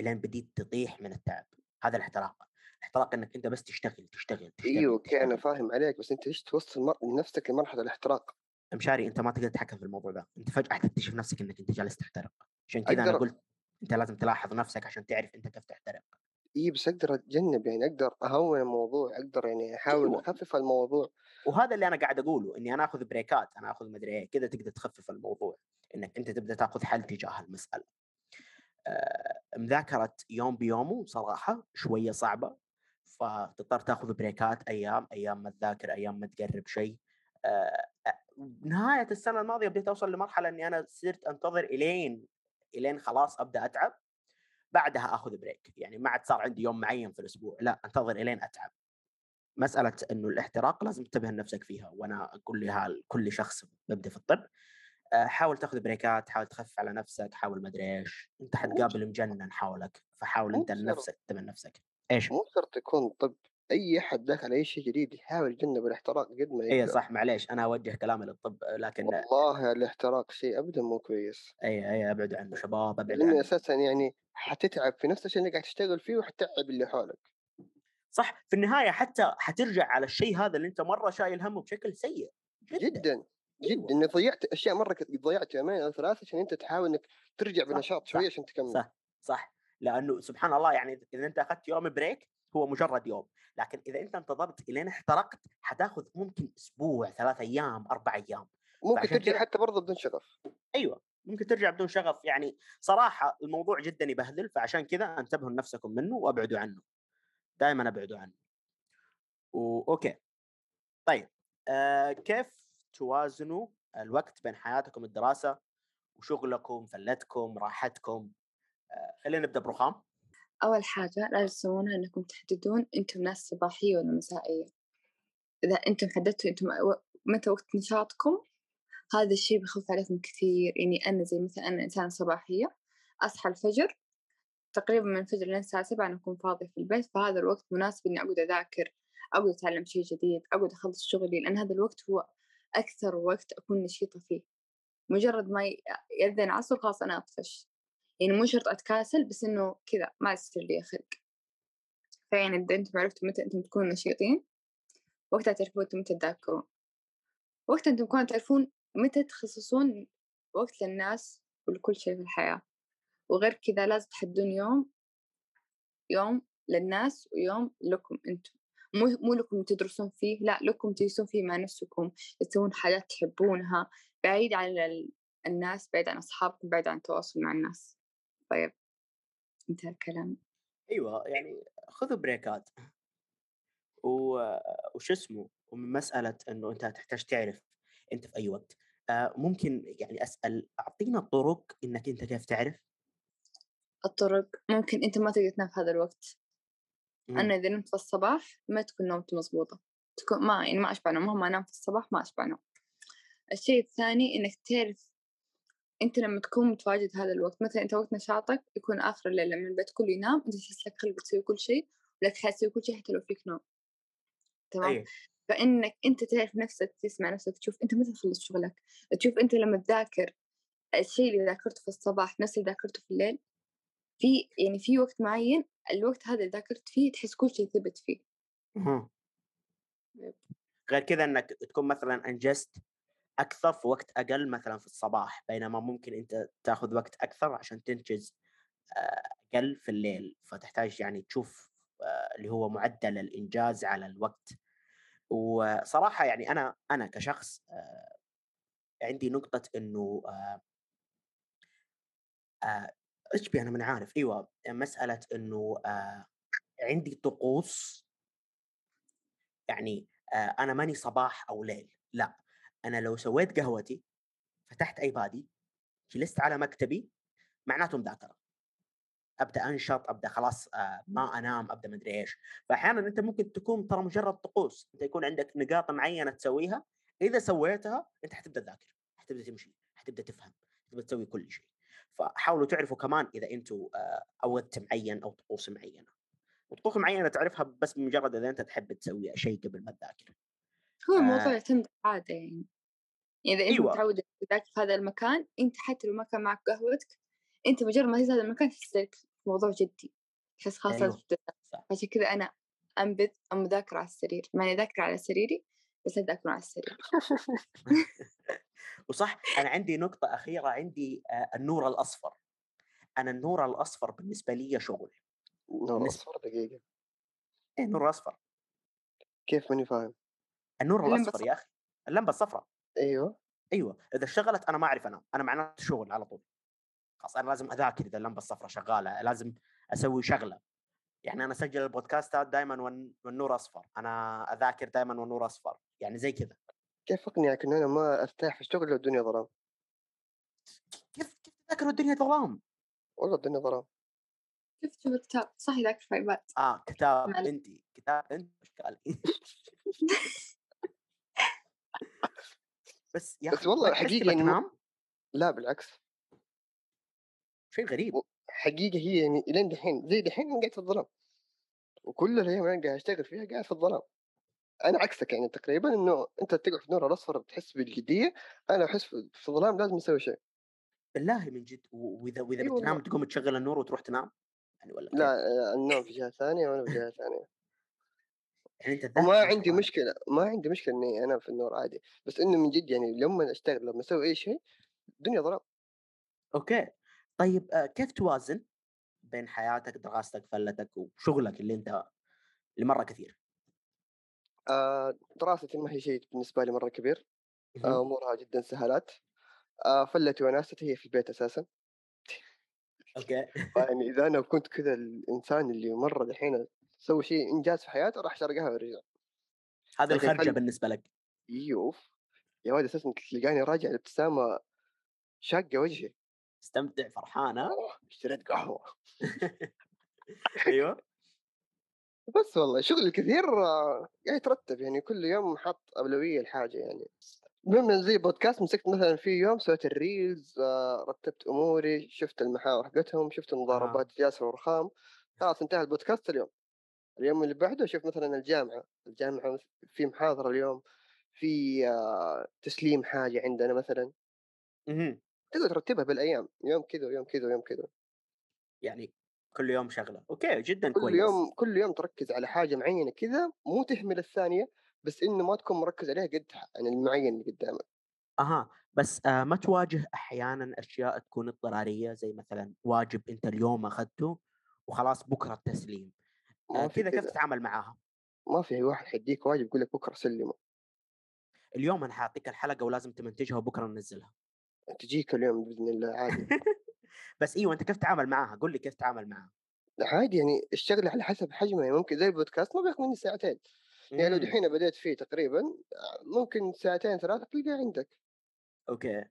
Speaker 1: إلين بديت تطيح من التعب، هذا الاحتراق. الاحتراق إنك أنت بس تشتغل تشتغل تشتغل
Speaker 2: إيوه أوكي أنا فاهم عليك بس أنت ليش توصل مر... نفسك لمرحلة الاحتراق؟
Speaker 1: مشاري أنت ما تقدر تتحكم في الموضوع ده، أنت فجأة تكتشف نفسك إنك أنت جالس تحترق، عشان كذا أنا قلت أنت لازم تلاحظ نفسك عشان تعرف أنت كيف تحترق.
Speaker 2: اي بس أقدر أتجنب يعني أقدر أهون الموضوع أقدر يعني أحاول أيوة. أخفف الموضوع.
Speaker 1: وهذا اللي أنا قاعد أقوله إني أنا آخذ بريكات أنا آخذ مدري إيه كذا تقدر تخفف الموضوع إنك أنت تبدأ تاخذ حل تجاه المسألة. آه مذاكرة يوم بيومه صراحة شوية صعبة فتضطر تاخذ بريكات أيام أيام ما تذاكر أيام ما تقرب شيء. آه نهاية السنة الماضية بديت أوصل لمرحلة إني أنا صرت أنتظر إلين إلين خلاص أبدأ أتعب. بعدها آخذ break يعني ما عاد صار عندي يوم معين في الأسبوع. لا أنتظر إلين أتعب. مسألة إنه الاحتراق لازم تنتبه لنفسك فيها. وأنا أقول لها لكل شخص مبدا في الطب آه، حاول تاخذ بريكات حاول تخفف على نفسك حاول ما أدري إيش. أنت حتقابل مجنن حولك. فحاول أنت لنفسك تنتبه لنفسك. إيش؟
Speaker 2: مو شرط يكون طب أي احد داخل أي شيء جديد يحاول يتجنب الاحتراق قد ما
Speaker 1: يقدر. اي صح معليش أنا أوجه كلامي للطب لكن
Speaker 2: والله الاحتراق شيء ابدا مو كويس.
Speaker 1: اي اي أبعد عنه شباب أبعد
Speaker 2: عنه. أساسا يعني حتتعب في نفس الشيء اللي قاعد تشتغل فيه وحتتعب اللي حولك.
Speaker 1: صح في النهاية حتى حترجع على الشيء هذا اللي أنت مرة شايل همه بشكل سيء
Speaker 2: جدا. جدا, جداً. أيوة. انك ضيعت أشياء مرة ضيعت يومين أو ثلاثة عشان أنت تحاول إنك ترجع بنشاط شوي عشان تكمل.
Speaker 1: صح صح. لأنه سبحان الله يعني إذا أنت أخذت يوم break هو مجرد يوم. لكن إذا أنت انتظرت إلين احترقت حتاخذ ممكن أسبوع ثلاث أيام أربع أيام.
Speaker 2: ممكن ترجع حتى برضه بدون شغف.
Speaker 1: أيوه ممكن ترجع بدون شغف. يعني صراحة الموضوع جدا يبهدل فعشان كذا انتبهوا لنفسكم منه وابعدوا عنه. دائما ابعدوا عنه. و okay طيب آه كيف توازنوا الوقت بين حياتكم الدراسة وشغلكم فلتكم راحتكم؟ آه خلينا نبدأ برخام.
Speaker 3: أول حاجة لازم تسوونها إنكم تحددون أنتم ناس صباحية ولا مسائية. إذا أنتم حددتوا أنتم متى وقت نشاطكم هذا الشيء بيخف عليكم كثير. يعني أنا زي مثلا أنا إنسانة صباحية أصحى الفجر تقريبا من الفجر لين الساعة سبعة أنا أكون فاضية في البيت فهذا الوقت مناسب إني أقعد أذاكر أقعد أتعلم شيء جديد أقعد أخلص شغلي لأن هذا الوقت هو أكثر وقت أكون نشيطة فيه. مجرد ما يأذن عصر خلاص أنا أطفش. يعني مو شرط أتكاسل بس إنه كذا ما يصير لي خلق. فيعني إذا أنتم عرفتوا متى أنتم تكونوا نشيطين وقتها تعرفوا أنتم متى تذاكرون. وقتها أنتم كمان تعرفون متى تخصصون وقت للناس ولكل شيء في الحياة. وغير كذا لازم تحدون يوم يوم للناس ويوم لكم أنتم. مو مو لكم تدرسون فيه لا لكم تجلسون فيه مع نفسكم تسوون حاجات تحبونها بعيد عن الناس بعيد عن أصحابكم بعيد عن التواصل مع الناس. طيب. انتهى الكلام.
Speaker 1: أيوه يعني خذوا بريكات. و... وش اسمه؟ ومن مسألة إنه أنت تحتاج تعرف أنت في أي وقت. آه ممكن يعني أسأل أعطينا طرق إنك أنت كيف تعرف؟
Speaker 3: الطرق ممكن أنت ما تقدر تنام في هذا الوقت. مم. أنا إذا نمت في الصباح ما تكون نومتي مضبوطة. تكون ما يعني ما أشبع نوم مهما أنام في الصباح ما أشبع نوم. الشيء الثاني إنك تعرف أنت لما تكون متواجد هذا الوقت مثلا أنت وقت نشاطك يكون آخر الليل لما البيت كله ينام أنت تحس لك خلق تسوي كل شيء ولا تحس تسوي كل شيء حتى لو فيك نوم. تمام؟
Speaker 1: أيوه.
Speaker 3: فإنك أنت تعرف نفسك تسمع نفسك تشوف أنت متى تخلص شغلك. تشوف أنت لما تذاكر الشيء اللي ذاكرته في الصباح نفس اللي ذاكرته في الليل. في يعني في وقت معين الوقت هذا اللي ذاكرت فيه تحس كل شيء ثبت فيه.
Speaker 1: غير كذا إنك تكون مثلا انجزت أكثر في وقت أقل مثلا في الصباح بينما ممكن أنت تاخذ وقت أكثر عشان تنجز آه، أقل في الليل. فتحتاج يعني تشوف آه، اللي هو معدل الإنجاز على الوقت. وصراحة يعني أنا أنا كشخص آه، عندي نقطة إنه إيش أنا من عارف. إيوه مسألة إنه عندي طقوس يعني أنا ماني صباح أو ليل. لا. أنا لو سويت قهوتي فتحت ايبادي جلست على مكتبي معناته مذاكرة. أبدأ أنشط أبدأ خلاص آه، ما أنام أبدأ مدري إيش. فأحيانا أنت ممكن تكون ترى مجرد طقوس. أنت يكون عندك نقاط معينة تسويها إذا سويتها أنت حتبدأ تذاكر حتبدأ تمشي حتبدأ تفهم حتبدأ تسوي كل شيء. فحاولوا تعرفوا كمان إذا أنتم وقت معين أو طقوس معينة. وطقوس معينة تعرفها بس بمجرد إذا أنت تحب تسوي شيء قبل ما تذاكر.
Speaker 3: هو
Speaker 1: آه.
Speaker 3: الموضوع يعتمد على العادة يعني إذا أنت
Speaker 1: أيوة.
Speaker 3: متعود تذاكر في هذا المكان أنت حتى لو ما كان معك قهوتك أنت مجرد ما تجلس هذا المكان تحس موضوع جدي تحس خلاص
Speaker 1: أيوة.
Speaker 3: عشان كذا أنا أنبذ المذاكرة على السرير مع إني ذاكرة على سريري بس لا تذاكرون على السرير.
Speaker 1: وصح أنا عندي نقطة أخيرة عندي آه، النور الأصفر. أنا النور الأصفر بالنسبة لي شغل.
Speaker 2: نور أصفر دقيقة.
Speaker 1: إيه النور الأصفر.
Speaker 2: كيف ماني فاهم؟
Speaker 1: النور الأصفر يا أخي اللمبة الصفراء.
Speaker 2: أيوه.
Speaker 1: أيوه إذا اشتغلت أنا ما أعرف أنام أنا معناته شغل على طول. خلاص أنا لازم أذاكر إذا اللمبة الصفراء شغالة لازم أسوي شغلة. يعني أنا أسجل البودكاستات دائما والنور أصفر. أنا أذاكر دائما والنور أصفر يعني زي كذا.
Speaker 2: كيف أقنعك ان أنا ما أرتاح في الشغل لو الدنيا ظلام؟
Speaker 1: كيف كيف تذاكر والدنيا ظلام
Speaker 2: والله الدنيا ظلام.
Speaker 3: كيف تشوف الكتاب؟ صح يذاكر في ايباد
Speaker 1: آه كتاب. انت كتاب انت اشكالي بس يا
Speaker 2: بس والله
Speaker 1: انك
Speaker 2: إنه-
Speaker 1: تنام
Speaker 2: لا بالعكس.
Speaker 1: شيء غريب.
Speaker 2: حقيقة هي يعني إلين دحين زي دحين أنا قاعد في الظلام. وكل الأيام اللي أنا قاعد أشتغل فيها قاعد في الظلام. أنا عكسك يعني تقريبا إنه أنت تقعد في النور الأصفر بتحس بالجدية أنا أحس في الظلام لازم أسوي شيء.
Speaker 1: بالله من جد. وإذا
Speaker 2: وإذا والله.
Speaker 1: بتنام تقوم تشغل النور وتروح تنام؟ يعني ولا
Speaker 2: لا
Speaker 1: كيف؟
Speaker 2: آه، النوم في جهة ثانية وأنا في جهة ثانية.
Speaker 1: يعني أنت
Speaker 2: وما عندي مشكلة ما عندي مشكلة إني أنام في النور عادي بس إنه من جد يعني لما أشتغل لما أسوي أي شيء الدنيا ظلام.
Speaker 1: okay. طيب آه، كيف توازن بين حياتك دراستك فلتك وشغلك اللي أنت اللي مره كثير؟
Speaker 2: آه دراستي ما هي شيء بالنسبة لي مرة كبير. آه أمورها جدا سهلات. آه فلتي وناستي هي في البيت أساسا.
Speaker 1: okay.
Speaker 2: يعني إذا أنا كنت كذا الإنسان اللي مرة دحين أسوي شيء إنجاز في حياته راح وارجع
Speaker 1: هذه
Speaker 2: لكن
Speaker 1: الخرجة
Speaker 2: فل-
Speaker 1: بالنسبة لك.
Speaker 2: يوف يا ولد أساسا تلقاني راجع الابتسامه شاقة وجهي.
Speaker 1: استمتع فرحان ها
Speaker 2: اشتريت قهوة.
Speaker 1: أيوه.
Speaker 2: بس والله شغل كثير آه، قاعد يترتب يعني كل يوم حط أولوية لحاجة يعني. بما زي بودكاست مسكت مثلا في يوم سويت ال reels آه، رتبت أموري شفت المحاور حقتهم شفت المضاربات ياسر ورخام. خلاص انتهى البودكاست اليوم. اليوم اللي بعده شوف مثلا الجامعة الجامعة في محاضرة اليوم في آه، تسليم حاجة عندنا مثلا.
Speaker 1: مهم.
Speaker 2: تقدر ترتبها بالأيام يوم كذا ويوم كذا ويوم كذا.
Speaker 1: يعني كل يوم شغلة. أوكي جدا
Speaker 2: كل
Speaker 1: كويس.
Speaker 2: يوم كل يوم تركز على حاجة معينة كذا مو تهمل الثانية بس إنه ما تكون مركز عليها قد يعني المعين اللي قدامك.
Speaker 1: أها. بس آه ما تواجه أحيانا أشياء تكون اضطرارية زي مثلا واجب أنت اليوم أخذته وخلاص بكرة التسليم. آه
Speaker 2: ما في
Speaker 1: كذا كيف تتعامل معاها.
Speaker 2: ما في واحد حيديك واجب يقول لك بكرة سلمه.
Speaker 1: اليوم أنا حاعطيك الحلقة ولازم تمنتجها وبكرة ننزلها.
Speaker 2: تجيك اليوم بإذن الله عادي.
Speaker 1: بس إيوه أنت كيف تتعامل معاها؟ قول لي كيف تتعامل معاها.
Speaker 2: عادي يعني الشغل على حسب حجمه يعني ممكن زي البودكاست ما بياخذ مني ساعتين. يعني لو
Speaker 1: مم.
Speaker 2: دحين بديت فيه تقريبا ممكن ساعتين ثلاثة تلقاه عندك.
Speaker 1: okay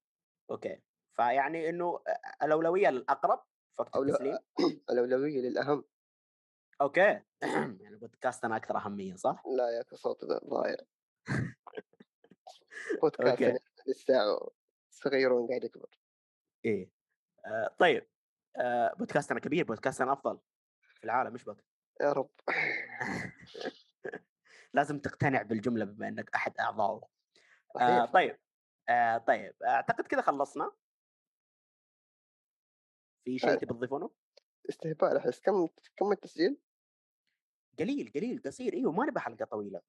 Speaker 1: okay. فيعني إنه الأولوية الاقرب في وقت التسليم.
Speaker 2: الأولوية للأهم.
Speaker 1: okay. يعني بودكاستنا أكثر أهمية صح؟
Speaker 2: لا يا صوت ذا ضايع. بودكاست. يعني لسه صغيرون قاعد يكبر.
Speaker 1: إيه. آه طيب. آه بودكاستنا كبير بودكاستنا أفضل في العالم مش بك؟
Speaker 2: يا رب.
Speaker 1: لازم تقتنع بالجملة بما إنك أحد اعضائه آه طيب. آه طيب. أعتقد كذا خلصنا. في شيء
Speaker 2: آه.
Speaker 1: تبي تضيفونه؟
Speaker 2: استهبال أحس. كم كم التسجيل؟
Speaker 1: قليل قليل قصير. إيوه ما نبغى حلقة طويلة.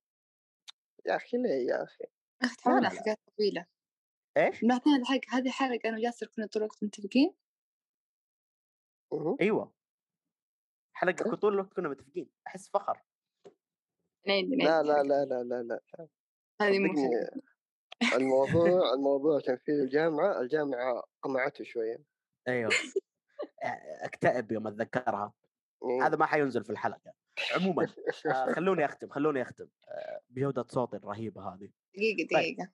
Speaker 2: يا أخي ليه يا
Speaker 1: أخي.
Speaker 3: تعودنا
Speaker 1: لا.
Speaker 3: حلقات طويلة.
Speaker 1: إيش؟
Speaker 3: بعدين الحلقة هذه حلقة أنا وياسر كنا طول الوقت متفقين.
Speaker 1: إيوه.
Speaker 2: حلقة؟
Speaker 1: كنت طول الوقت كنا متفقين. أحس فخر.
Speaker 3: اثنين اثنين
Speaker 2: لا لا لا لا لا لا.
Speaker 3: هذه مو
Speaker 2: الموضوع الموضوع تنفيذ الجامعة الجامعة قمعته شوية.
Speaker 1: أيوه. أكتئب يوم أتذكرها.
Speaker 2: إيه.
Speaker 1: هذا ما حينزل في الحلقة. عموما آه خلوني أختم خلوني أختم. آه بجوده صوتي الرهيبة هذه.
Speaker 3: دقيقة
Speaker 1: طيب.
Speaker 3: دقيقة.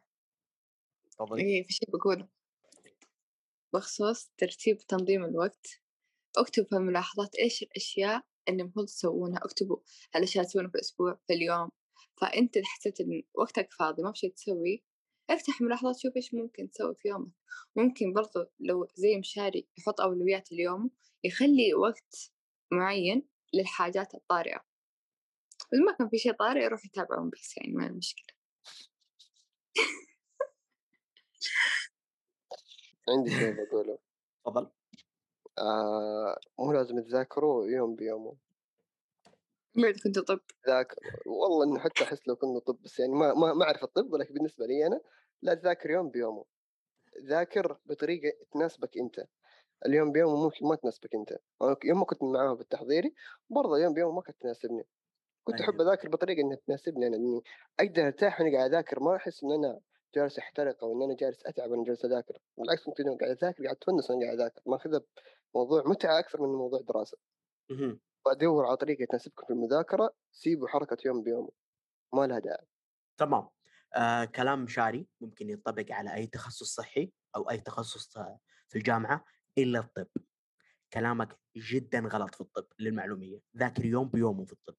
Speaker 1: تفضلي.
Speaker 3: إيه في شيء بقوله. بخصوص ترتيب تنظيم الوقت اكتبوا في الملاحظات إيش الأشياء اللي المفروض تسوونها. اكتبوا الأشياء تسوونها في الأسبوع في اليوم. فأنت إذا حسيت إن وقتك فاضي ما في شيء تسوي افتح ملاحظات شوف إيش ممكن تسوي في يومك. ممكن برضو لو زي مشاري يحط أولويات اليوم يخلي وقت معين للحاجات الطارئة. إذا ما كان في شيء طارئ يروح يتابع ون بيس يعني ما هي مشكلة
Speaker 2: عندي شيء بقوله
Speaker 1: تفضل.
Speaker 2: آه مو لازم تذاكروا يوم بيومه.
Speaker 3: بعد كنت طب.
Speaker 2: ذاكر والله إنه حتى أحس لو كنا طب بس يعني ما ما ما أعرف الطب ولكن بالنسبة لي أنا لا تذاكر يوم بيومه. ذاكر بطريقة تناسبك أنت. اليوم بيومه ممكن ما تناسبك أنت. أنا يوم ما كنت معاه بالتحضيري برضه يوم بيومه ما كانت تناسبني. كنت. أحب أذاكر بطريقة إنها تناسبني أنا إني أقدر أرتاح وأنا قاعد أذاكر. ما أحس إن أنا جالس أحترق أو إن أنا جالس أتعب وأنا جالس أذاكر. بالعكس كنت قاعد أذاكر قاعد أتونس وأنا قاعد أذاكر. ماخذها موضوع متعة أكثر من موضوع دراسة.
Speaker 1: مهم.
Speaker 2: فأدور على طريقة تناسبكم في المذاكرة سيبوا حركة يوم بيومه ما لها داعي.
Speaker 1: تمام. آه كلام شاري ممكن ينطبق على أي تخصص صحي أو أي تخصص في الجامعة. إلا الطب. كلامك جدا غلط في الطب للمعلومية ذاكر يوم بيومه في الطب.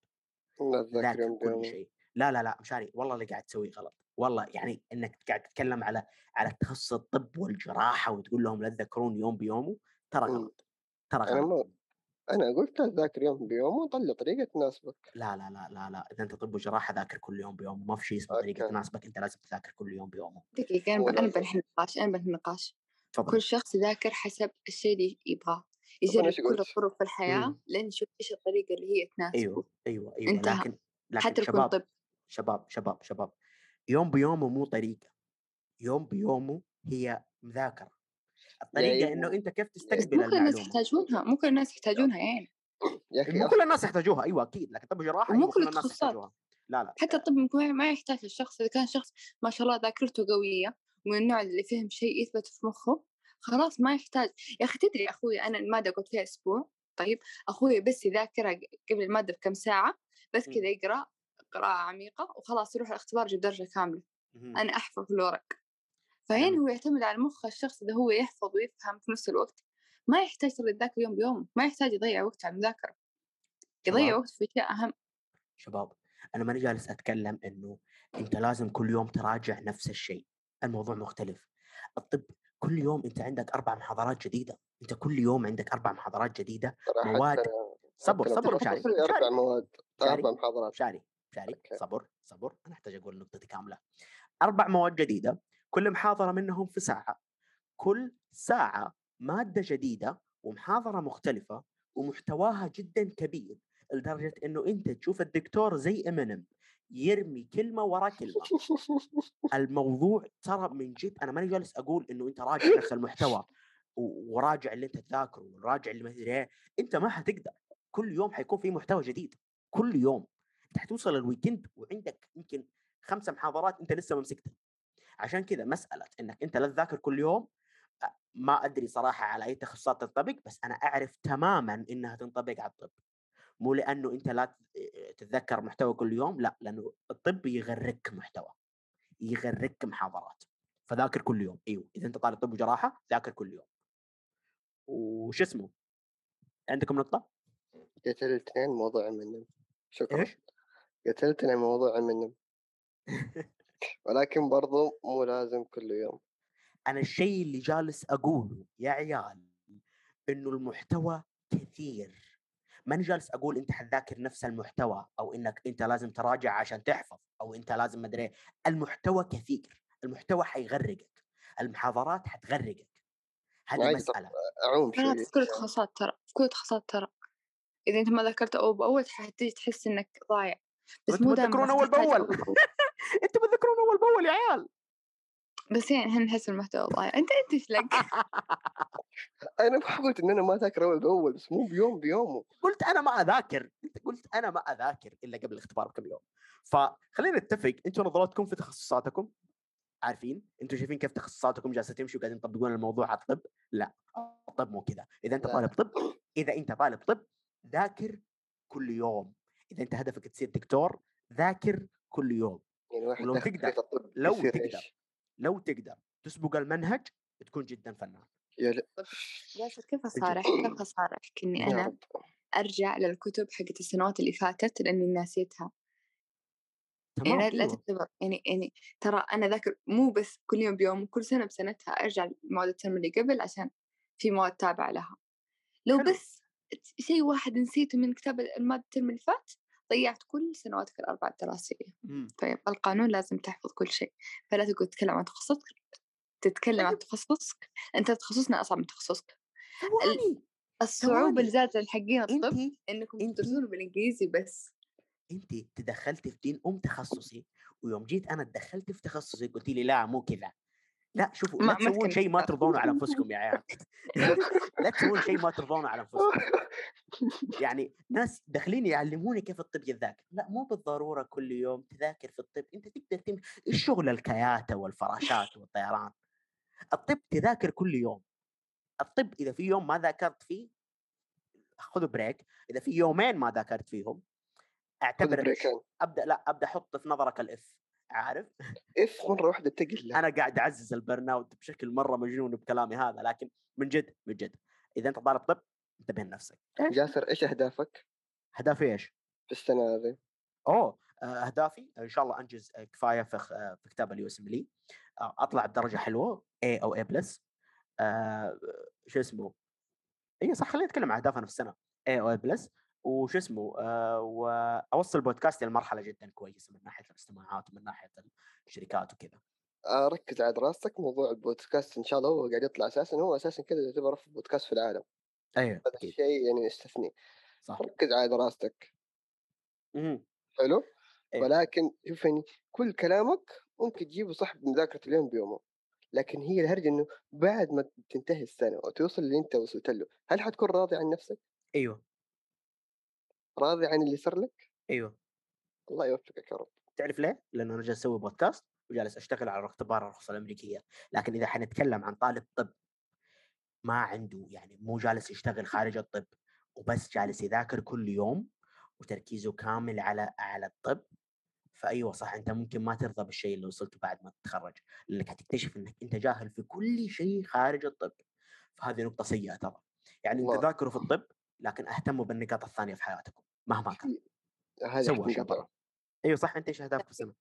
Speaker 2: لا تذاكر
Speaker 1: ذاكر
Speaker 2: يوم
Speaker 1: كل
Speaker 2: بيومه.
Speaker 1: شيء. لا لا لا مشاري والله اللي قاعد تسويه غلط. والله يعني إنك قاعد تتكلم على على تخصص الطب والجراحة وتقول لهم لا تذكرون يوم بيومه ترى. غلط ترى
Speaker 2: أنا
Speaker 1: غلط.
Speaker 2: أنا قلت لا تذاكر يوم بيومه وطلع طريقة تناسبك.
Speaker 1: لا لا لا لا لا إذا أنت طب وجراحة ذاكر كل يوم بيومه ما في شيء اسمه
Speaker 2: طريقة.
Speaker 1: تناسبك أنت لازم تذاكر كل يوم بيومه.
Speaker 3: أنا
Speaker 2: لازم.
Speaker 3: بنحل النقاش أنا بنحل النقاش.
Speaker 1: تفضل
Speaker 3: كل شخص يذاكر حسب الشيء اللي يبغاه. يجرب كل؟ الطرق في الحياة
Speaker 1: مم.
Speaker 3: لين يشوف إيش الطريقة اللي هي تناسبه.
Speaker 1: أيوه أيوه أيوه.
Speaker 3: انتهى.
Speaker 1: لكن لكن
Speaker 3: حتى
Speaker 1: شباب
Speaker 3: طب.
Speaker 1: شباب شباب شباب يوم بيومه مو طريقة. يوم بيومه هي مذاكرة. الطريقة
Speaker 2: يعني-
Speaker 1: انه أنت كيف تستقبل
Speaker 3: مو كل الناس يحتاجونها مو كل الناس يحتاجونها يعني.
Speaker 1: مو كل الناس يحتاجوها. أيوه أكيد. لكن طب جراحة
Speaker 3: ومو
Speaker 1: أيوه
Speaker 3: كل
Speaker 1: الناس. يحتاجوها. لا لا
Speaker 3: حتى الطب ممكن ما- يحتاج الشخص إذا كان شخص ما شاء الله ذاكرته قوية من النوع اللي فهم شيء يثبت في مخه خلاص ما يحتاج يا أخي تدري أخوي أنا المادة قلت فيها أسبوع طيب أخوي بس يذاكرها قبل المادة بكم ساعة بس. كذا يقرأ قراءة عميقة وخلاص يروح الاختبار يجيب درجة كاملة. أنا أحفظ في الورق فهنا. هو يعتمد على مخ الشخص إذا هو يحفظ ويفهم في نفس الوقت ما يحتاج ترى يذاكر يوم بيوم ما يحتاج يضيع وقت على المذاكرة يضيع. وقت في أشياء أهم
Speaker 1: شباب أنا ماني جالس أتكلم إنه أنت لازم كل يوم تراجع نفس الشيء الموضوع مختلف الطب كل يوم أنت عندك أربع محاضرات جديدة أنت كل يوم عندك أربع محاضرات
Speaker 2: جديدة
Speaker 1: مواد. صبر صبر مشاري أربع
Speaker 2: مواد. أربع محاضرات
Speaker 1: مشاري مشاري. صبر صبر أنا أحتاج أقول نقطتي كاملة أربع مواد جديدة كل محاضرة منهم في ساعة كل ساعة مادة جديدة ومحاضرة مختلفة ومحتواها جدا كبير لدرجة إنه أنت تشوف الدكتور زي امينيم يرمي كلمة ورا كلمة. الموضوع ترى من جد أنا ماني جالس أقول إنه أنت راجع نفس المحتوى وراجع اللي أنت تذاكره وراجع اللي ما أدري إيه. أنت ما حتقدر. كل يوم حيكون في محتوى جديد. كل يوم. أنت حتوصل الويكند وعندك يمكن خمسة محاضرات أنت لسه ما مسكتها. عشان كذا مسألة إنك أنت لا تذاكر كل يوم ما أدري صراحة على أي تخصصات تنطبق بس أنا أعرف تماما إنها تنطبق على الطب. مو لأنه أنت لا تتذكر محتوى كل يوم لا لأنه الطب يغرك محتوى يغرك محاضرات فذاكر كل يوم. أيوه إذا أنت طالب طب وجراحة ذاكر كل يوم. وش اسمه؟ عندكم نقطة؟
Speaker 2: قتلتني عن موضوع منهم شكرا. إيش؟ عن موضوع منهم ولكن برضو مو لازم كل يوم.
Speaker 1: أنا الشيء اللي جالس أقوله يا عيال إنه المحتوى كثير. ماني جالس أقول أنت حتذاكر نفس المحتوى أو إنك أنت لازم تراجع عشان تحفظ أو أنت لازم مدري إيه. المحتوى كثير المحتوى حيغرقك المحاضرات حتغرقك هذه
Speaker 2: عادي
Speaker 1: مسألة
Speaker 2: اعوم
Speaker 3: في كل التخصصات ترى في كل التخصصات ترى إذا أنت ما ذاكرت أول بأول حتيجي تحس إنك ضايع بس مو دائما
Speaker 1: تذكرون. أول بأول. أنتم بتذكرون أول بأول يا عيال
Speaker 3: بس يعني إحنا نحس المحتوى ضايع أنت أنت إيش لك؟
Speaker 2: أنا ما قلت إن أنا ما أذاكر أول بأول بس مو بيوم بيومه.
Speaker 1: قلت أنا ما أذاكر أنت قلت أنا ما أذاكر إلا قبل الاختبار بكم يوم. فخلينا نتفق أنتم نظراتكم في تخصصاتكم؟ عارفين؟ أنتم شايفين كيف تخصصاتكم جالسة تمشي وقاعدين تطبقون الموضوع على الطب؟ لا. الطب مو كذا. إذا
Speaker 2: أنت.
Speaker 1: طالب طب إذا أنت طالب طب ذاكر كل يوم. إذا أنت هدفك تصير دكتور ذاكر كل يوم.
Speaker 2: يعني واحد
Speaker 1: ولو تقدر- لو تقدر. لو تقدر تسبق المنهج تكون جدا فنان.
Speaker 2: يا ل-
Speaker 3: ياسر كيف أصارح كيف أصارحك إني أنا أرجع للكتب حقت السنوات اللي فاتت لأني ناسيتها يعني لا. تعتبر يعني يعني ترى أنا ذاكر مو بس كل يوم بيوم كل سنة بسنتها أرجع لمواد الترم اللي قبل عشان في مواد تابعة لها لو
Speaker 1: حلو.
Speaker 3: بس شيء واحد نسيته من كتاب المادة الترم اللي فات ضيعت كل سنواتك الأربع الدراسية
Speaker 1: مم.
Speaker 3: طيب القانون لازم تحفظ كل شيء فلا تقعد تتكلم عن تخصصك تتكلم عن
Speaker 1: طيب.
Speaker 3: تخصصك أنت تخصصنا أصعب من تخصصك.
Speaker 1: ثواني ثواني.
Speaker 3: اللي زادت الحقين الطب
Speaker 1: انت انتي-
Speaker 3: تدرسون بالإنجليزي بس.
Speaker 1: انت تدخلت في دين أم تخصصي ويوم جيت أنا تدخلت في تخصصي قلت لي لا مو كذا لا شوفوا
Speaker 3: ما-
Speaker 1: لا تسوون شيء ما
Speaker 3: كذا.
Speaker 1: ترضون على أنفسكم يا عيال. لا تسوون شيء ما ترضون على أنفسكم. يعني ناس داخلين يعلموني كيف الطب يتذاكر. لا مو بالضرورة كل يوم تذاكر في الطب. أنت تقدر تمشي الشغل الكياتة والفراشات والطيران. الطب تذاكر كل يوم. الطب إذا في يوم ما ذاكرت فيه خذوا break إذا في يومين ما ذاكرت فيهم
Speaker 2: خذ أعتبر
Speaker 1: أبدأ لا أبدأ أحط في نظرك ال F عارف؟
Speaker 2: F مره واحدة تقل
Speaker 1: أنا قاعد أعزز ال burnout بشكل مرة مجنون بكلامي هذا لكن من جد من جد. إذا أنت طالب طب انتبه لنفسك.
Speaker 2: جاسر إيش أهدافك؟
Speaker 1: أهدافي إيش؟
Speaker 2: في السنة هذه؟
Speaker 1: أوه آه، أهدافي إن شاء الله أنجز آه، كفاية في آه، في كتاب ال USMLE أطلع بدرجة حلوة. A أو A plus شو اسمه؟ اي صح خلينا نتكلم عن أهدافنا في السنة. A أو A plus وش اسمه؟ آه، وأوصل بودكاستي لمرحله جدا كويسة من ناحية الاستماعات ومن ناحية الشركات وكذا.
Speaker 2: آه، ركز على دراستك موضوع البودكاست إن شاء الله هو قاعد يطلع أساسا هو أساسا كذا يعتبر افضل بودكاست في العالم.
Speaker 1: أيوه
Speaker 2: هذا الشيء يعني يستثني.
Speaker 1: صح.
Speaker 2: ركز على دراستك
Speaker 1: مهم.
Speaker 2: حلو؟
Speaker 1: إيه.
Speaker 2: ولكن شوف يعني كل كلامك ممكن تجيبه صح بمذاكره اليوم بيومه. لكن هي الهرجة إنه بعد ما تنتهي السنة وتوصل اللي أنت وصلت له هل حتكون راضي عن نفسك؟
Speaker 1: أيوه
Speaker 2: راضي عن اللي صار لك؟
Speaker 1: أيوه
Speaker 2: الله يوفقك يا رب
Speaker 1: تعرف ليه؟ لأنه أنا جالس أسوي بودكاست وجالس أشتغل على اختبار الرخصه الأمريكية، لكن إذا حنتكلم عن طالب طب ما عنده يعني مو جالس يشتغل خارج الطب وبس جالس يذاكر كل يوم وتركيزه كامل على على الطب فأيوة صح أنت ممكن ما ترضى بالشيء اللي وصلته بعد ما تتخرج لأنك حتكتشف إنك أنت جاهل في كل شيء خارج الطب. فهذه نقطة سيئة ترى. يعني
Speaker 2: أنت.
Speaker 1: ذاكروا في الطب لكن أهتموا بالنقاط الثانية في حياتكم مهما كان.
Speaker 2: هذه
Speaker 1: أيوه صح أنت إيش أهدافك في السنة؟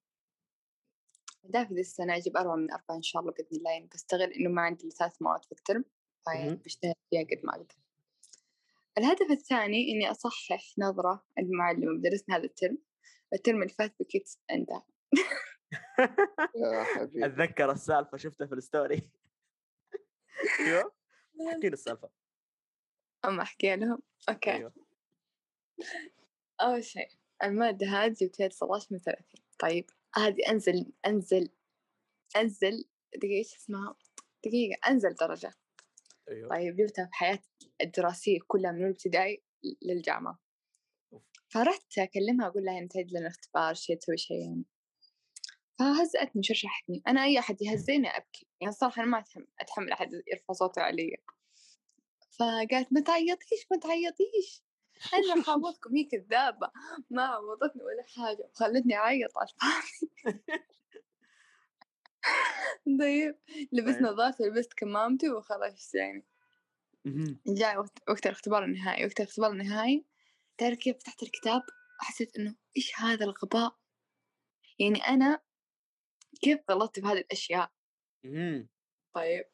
Speaker 3: أهدافي ذي السنة أجيب أربعة من أربعة إن شاء الله بإذن الله. يعني بستغل إنه ما عندي ثلاث مواد في ال
Speaker 1: term.
Speaker 3: فبجتهد فيها قد ما أقدر. الهدف الثاني إني أصحح نظرة المعلمة بدرسنا هذا ال term. ال term اللي فات بكيت عندها
Speaker 2: يا حبيبي.
Speaker 1: أتذكر السالفة شفتها في ال story. أيوه. أحكي السالفة.
Speaker 3: أما أحكي لهم؟ أوكي.
Speaker 1: أيوه.
Speaker 3: أول شيء المادة هذه جبتها 19 من 30 طيب هذه أنزل أنزل أنزل دقيقة إيش اسمها؟ دقيقة أنزل درجة.
Speaker 1: أيوه.
Speaker 3: طيب جبتها في حياتي الدراسية كلها من الابتدائي للجامعة. فرحت أكلمها أقول لها تعيد لنا اختبار شيء تسوي شيء يعني. فهزأتني شرشحتني أنا أي أحد يهزيني أبكي يعني الصراحة أنا ما أتحمل, أحد يرفع صوته علي. فقالت ما تعيطيش ما تعيطيش. أنا أعوضكم هي كذابة. ما عوضتني ولا حاجة وخلتني أعيط على الفاضي. طيب لبست
Speaker 1: طيب.
Speaker 3: نظارتي لبست كمامتي وخلاص يعني. جاء وقت الاختبار النهائي وقت الاختبار النهائي تعرف كيف فتحت الكتاب حسيت إنه إيش هذا الغباء؟ يعني أنا كيف غلطت في هذه الأشياء. طيب.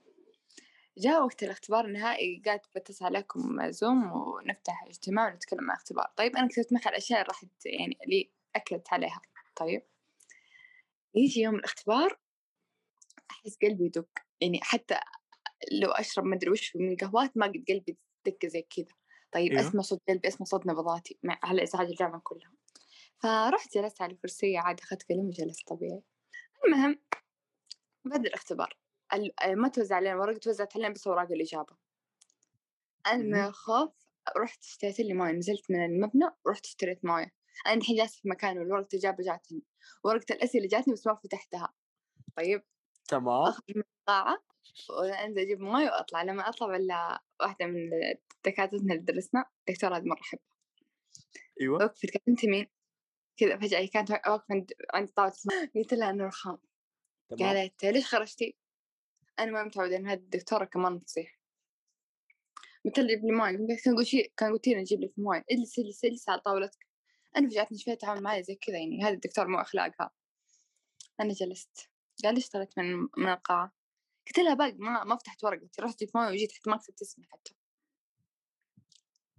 Speaker 3: جاء وقت الاختبار النهائي قالت بتصل عليكم زوم ونفتح اجتماع ونتكلم عن الاختبار. طيب أنا كتبت معها الأشياء اللي راح يعني اللي أكدت عليها. طيب. يجي يوم الاختبار أحس قلبي يدق. يعني حتى لو أشرب مدري وش من قهوات ما قد قلبي دق زي كذا. طيب
Speaker 1: أيوه.
Speaker 3: أسمع صوت قلبي أسمع صوت نبضاتي مع على إزعاج الجامعة كلها. فرحت جلست على الكرسية عاد أخذت قلم وجلست طبيعي. المهم بعد الاختبار ال- ما توزع علينا ورق توزعت علينا بس أوراق الإجابة. أنا من. الخوف رحت اشتريت لي موية نزلت من المبنى ورحت اشتريت موية أنا الحين جالسة في مكان والورقة الإجابة جاتني. ورقة الأسئلة جاتني بس ما فتحتها. طيب
Speaker 1: تمام.
Speaker 3: أخرج من القاعة وأنزل أجيب موية وأطلع. لما أطلع ولا واحدة من دكاترتنا اللي درسنا دكتورة هذه مرة أحبها
Speaker 1: أيوه.
Speaker 3: وقفت قالت أنت مين؟ كذا فجأة كانت واقفة عند عند طاولة. قلت لها أنا رخام. قالت ليش خرجتي؟ أنا ما متعودة إن هذه الدكتورة كمان تصيح. قلت لها جيب لي موية قالت كان قلت شي كان قلتي لي أجيب لك موية اجلس اجلس اجلس على طاولتك. أنا فجأتني شوية تعامل معي زي كذا يعني هذا الدكتور مو أخلاقها. أنا جلست. قال ليش طلعت من من القاعة؟ قلت لها باقي ما ما فتحت ورقتي رحت جبت موية وجيت حتى ما كتبت اسمي حتى.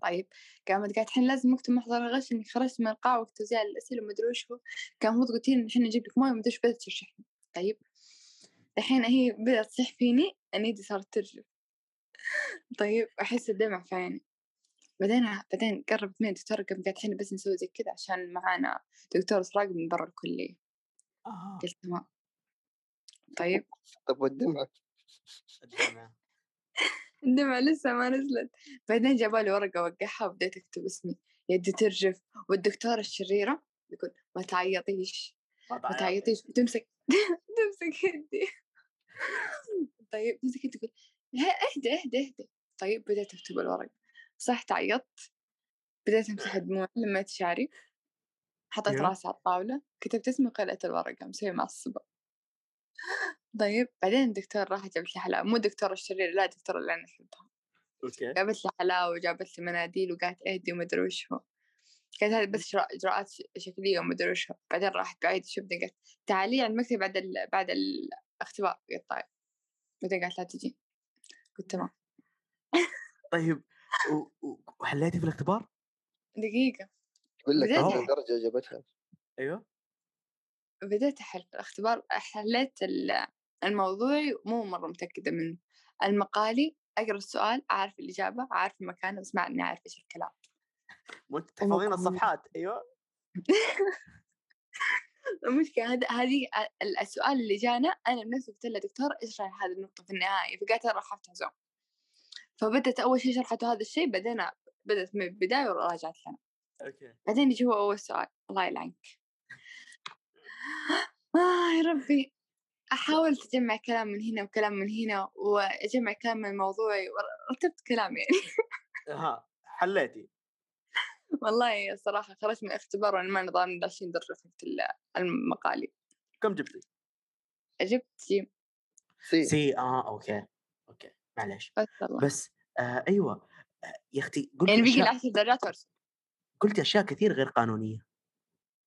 Speaker 3: طيب قامت قالت الحين لازم اكتب محضر الغش اني خرجت من القاعة وقت توزيع الأسئلة ومدري وش هو كان المفروض قلتي لي الحين نجيب لك موية ومدري وش بدأت ترشحني. طيب الحين هي بدأت تصيح فيني أنا يدي صارت ترجف طيب أحس الدمع في عيني. بعدين بعدين قربت مني الدكتورة قامت قالت الحين بس نسوي زي كذا عشان معانا دكتور إسراق من برا الكلية.
Speaker 1: آه.
Speaker 3: قلت تمام. طيب.
Speaker 2: طب والدمعة
Speaker 1: الدمع.
Speaker 3: الدمعة لسه ما نزلت. بعدين جابوا لي ورقة وقعها وبديت أكتب اسمي. يدي ترجف. والدكتورة الشريرة يقول ما تعيطيش
Speaker 1: ما
Speaker 3: ما
Speaker 1: تعيط.
Speaker 3: تعيطيش. تمسك تمسك يدي. طيب تمسك يدي تقول "ها، اهدى اهدى اهدى. طيب بديت أكتب الورق صحت عيطت بديت أمسح دموعي لميت شعري حطيت
Speaker 1: أيوه.
Speaker 3: راسي على الطاولة. كتبت اسمي وقلعت الورقة. مسوي معصبة. طيب بعدين الدكتور راح جابت لي حلاوة مو الدكتورة الشريرة لا الدكتورة اللي أنا أحبها
Speaker 1: أوكي.
Speaker 3: جابت لي حلاوة وجابت لي مناديل وقالت اهدي ومدري وش هو. كانت هذه بس إجراء- إجراءات شكلية ومدري وش هو. بعدين راحت بعيد شفتني قالت تعالي على المكتب بعد ال... بعد الاختبار. قلت طيب. بعدين قالت لا تجي. قلت تمام.
Speaker 1: طيب وحليتي في الاختبار؟
Speaker 3: دقيقة.
Speaker 2: يقول لك. درجة جابتها.
Speaker 1: أيوه.
Speaker 3: بديت أحل في الاختبار حليت ال- الموضوعي مو مرة متأكدة منه. المقالي أقرأ السؤال أعرف الإجابة أعرف المكان بس ما إني أعرف إيش الكلام.
Speaker 1: تحفظين. الصفحات أيوه.
Speaker 3: المشكلة هذا هذه ال- السؤال اللي جانا أنا بنفسي قلت له دكتور اشرح هذه النقطة في النهاية؟ فقالت راح أفتح زوم. فبدت أول شيء شرحته هذا الشيء؟ بعدين بدت من البداية وراجعت لنا.
Speaker 1: أوكي.
Speaker 3: بعدين يجي هو أول سؤال الله يلعنك. آه يا ربي. أحاول أجمع كلام من هنا وكلام من هنا وأجمع كلام من موضوعي ورتبت كلام يعني.
Speaker 1: ها حليتي.
Speaker 3: والله الصراحة خرجت من الاختبار وأنا ما نظام 20 درجة في ال- المقالي.
Speaker 1: كم جبتي؟
Speaker 3: جبت جيم
Speaker 2: C.
Speaker 1: C. آه okay okay معليش.
Speaker 3: بس الله
Speaker 1: بس آه أيوه آه يا أختي قلتي
Speaker 3: يعني بيجي
Speaker 1: أشياء
Speaker 3: العشر درجات وارسل
Speaker 1: قلتي أشياء كثير غير قانونية.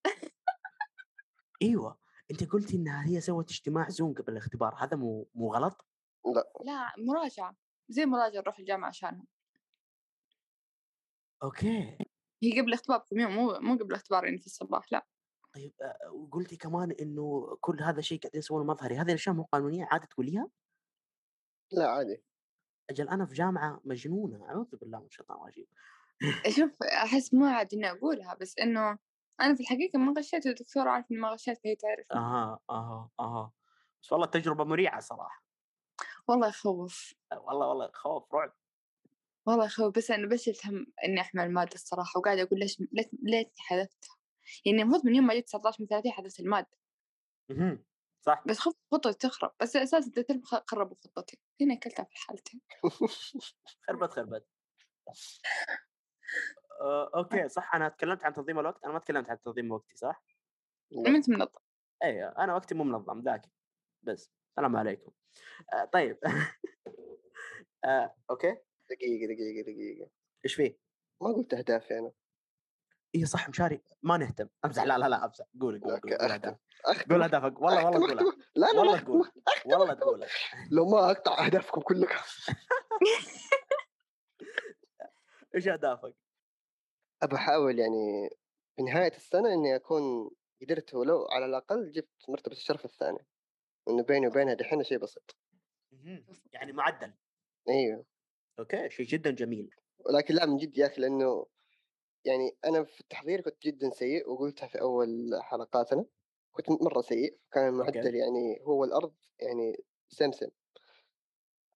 Speaker 1: أيوه. أنت قلتي إنها هي سوت اجتماع Zoom قبل الاختبار هذا مو مو غلط؟
Speaker 2: لا.
Speaker 3: لا مراجعة زي مراجعة نروح الجامعة عشانها.
Speaker 1: أوكي.
Speaker 3: هي قبل الاختبار بكم يوم مو مو قبل الاختبار يعني في الصباح لا.
Speaker 1: طيب آه وقلتي كمان إنه كل هذا الشيء قاعدين يسوونه مظهري هذه الأشياء مو قانونية؟ عادي تقوليها؟
Speaker 2: لا عادي.
Speaker 1: أجل أنا في جامعة مجنونة أعوذ بالله من الشيطان الرجيم.
Speaker 3: شوف أحس مو عادي إني أقولها بس إنه أنا في الحقيقة ما غشيت والدكتورة عارف إني ما غشيت فهي تعرف.
Speaker 1: أها أها أها. بس والله تجربه مريعة صراحة.
Speaker 3: والله يخوف
Speaker 1: والله والله خوف رعب.
Speaker 3: والله يخوف بس أنا بس هم إني أحمل المادة الصراحة وقاعدة أقول ليش ليت- ليتني حذفتها؟ يعني المفروض من يوم ما جيت 19 من 30 حذفت المادة.
Speaker 1: مهم. صح.
Speaker 3: بس خفت خطتي تخرب. بس أساسا الدكتور خ- خربوا خطتي هنا أكلتها في الحالتين.
Speaker 1: خربت خربت. أوكي صح. أنا تكلمت عن تنظيم الوقت؟ أنا ما تكلمت عن تنظيم وقتي صح؟
Speaker 2: لا.
Speaker 3: أنت منظم.
Speaker 1: أيوه أنا وقتي مو منظم ذاك بس. السلام عليكم. آه طيب. آه أوكي.
Speaker 2: دقيقة دقيقة دقيقة.
Speaker 1: إيش فيه؟
Speaker 2: ما قلت أهدافي أنا.
Speaker 1: اي صح مشاري. ما نهتم. امزح لا لا لا امزح قول قول قول. اهدافك قول أهدافك. والله والله
Speaker 2: أختم. لا لا
Speaker 1: والله تقولها والله تقولها
Speaker 2: لو ما أقطع أهدافكم كلكم.
Speaker 1: إيش أهدافك؟
Speaker 2: أبى أحاول يعني في نهاية السنة إني أكون قدرت ولو على الأقل جبت مرتبة الشرف الثاني إنه بيني وبينها دحين شيء بسيط.
Speaker 1: يعني معدل.
Speaker 2: أيوه
Speaker 1: أوكي شيء جدا جميل.
Speaker 2: ولكن لا من جد يا أخي لأنه يعني أنا في التحضير كنت جدا سيء وقلتها في أول حلقاتنا. كنت مرة سيء كان المعدل يعني هو الأرض يعني سمسم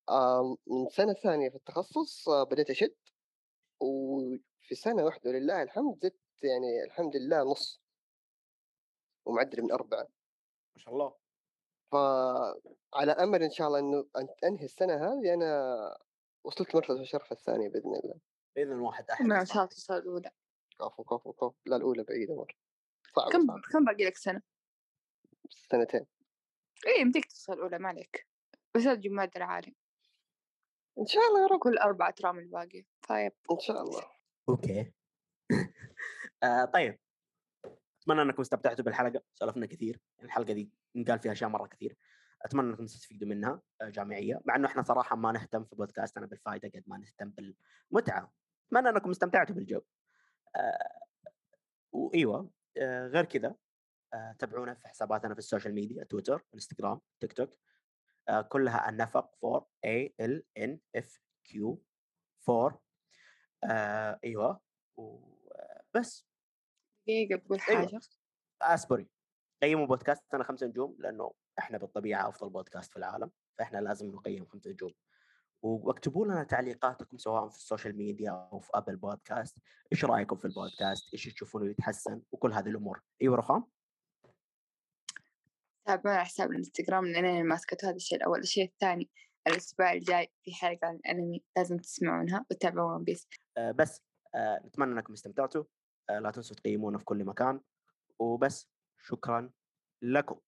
Speaker 2: آه من سنة ثانية في التخصص آه بديت أشد وفي سنة واحدة ولله الحمد زدت يعني الحمد لله نص. ومعدل من أربعة.
Speaker 1: ما شاء الله.
Speaker 2: فعلى أمل إن شاء الله إنه أن انهي السنة هذه أنا وصلت مرتبه الشرف الثانية بإذن الله.
Speaker 1: بإذن واحد أحد
Speaker 3: ما شاء الله توصل الأولى.
Speaker 2: كفو كفو كفو لا الأولى بعيدة مره صعبة
Speaker 3: كم
Speaker 2: صعبة.
Speaker 3: كم باقي لك سنة؟
Speaker 2: سنتين.
Speaker 3: إيه يمديك توصل الأولى ما عليك. بس لا تجيب معدل عالي
Speaker 2: إن شاء الله يا رب.
Speaker 3: كل أربع ترام الباقي. طيب.
Speaker 2: إن شاء الله.
Speaker 1: okay. آه طيب. أتمنى أنكم استمتعتوا بالحلقة سولفنا كثير الحلقة دي قال فيها أشياء مرة كثير أتمنى أنكم تستفيدوا منها آه، جامعيه مع إنه إحنا صراحة ما نهتم في بودكاستنا بالفائده قد ما نهتم بالمتعة. أتمنى أنكم استمتعتوا بالجو. آه وايوه آه غير كذا آه تابعونا في حساباتنا في ال social media Twitter Instagram TikTok آه كلها النفق 4 A L N F Q 4 آه أيوه وبس.
Speaker 3: دقيقة بقول
Speaker 1: أيوة.
Speaker 3: حاجة
Speaker 1: اصبري قيموا بودكاستنا خمسة نجوم لأنه إحنا بالطبيعة أفضل بودكاست في العالم فإحنا لازم نقيم خمسة نجوم. واكتبوا لنا تعليقاتكم سواء في ال social media أو في Apple Podcast. إيش رأيكم في البودكاست؟ إيش تشوفونه يتحسن؟ وكل هذه الأمور. أيوه رخام؟
Speaker 3: على حساب الإنستغرام لأن أنا ماسكة هذا الشيء الأول الشيء الثاني. الأسبوع الجاي في حلقة عن الأنمي لازم تسمعونها وتتابعوا ون بيس
Speaker 1: آه بس آه نتمنى إنكم استمتعتوا. آه لا تنسوا تقيمونا في كل مكان. وبس شكرا لكم.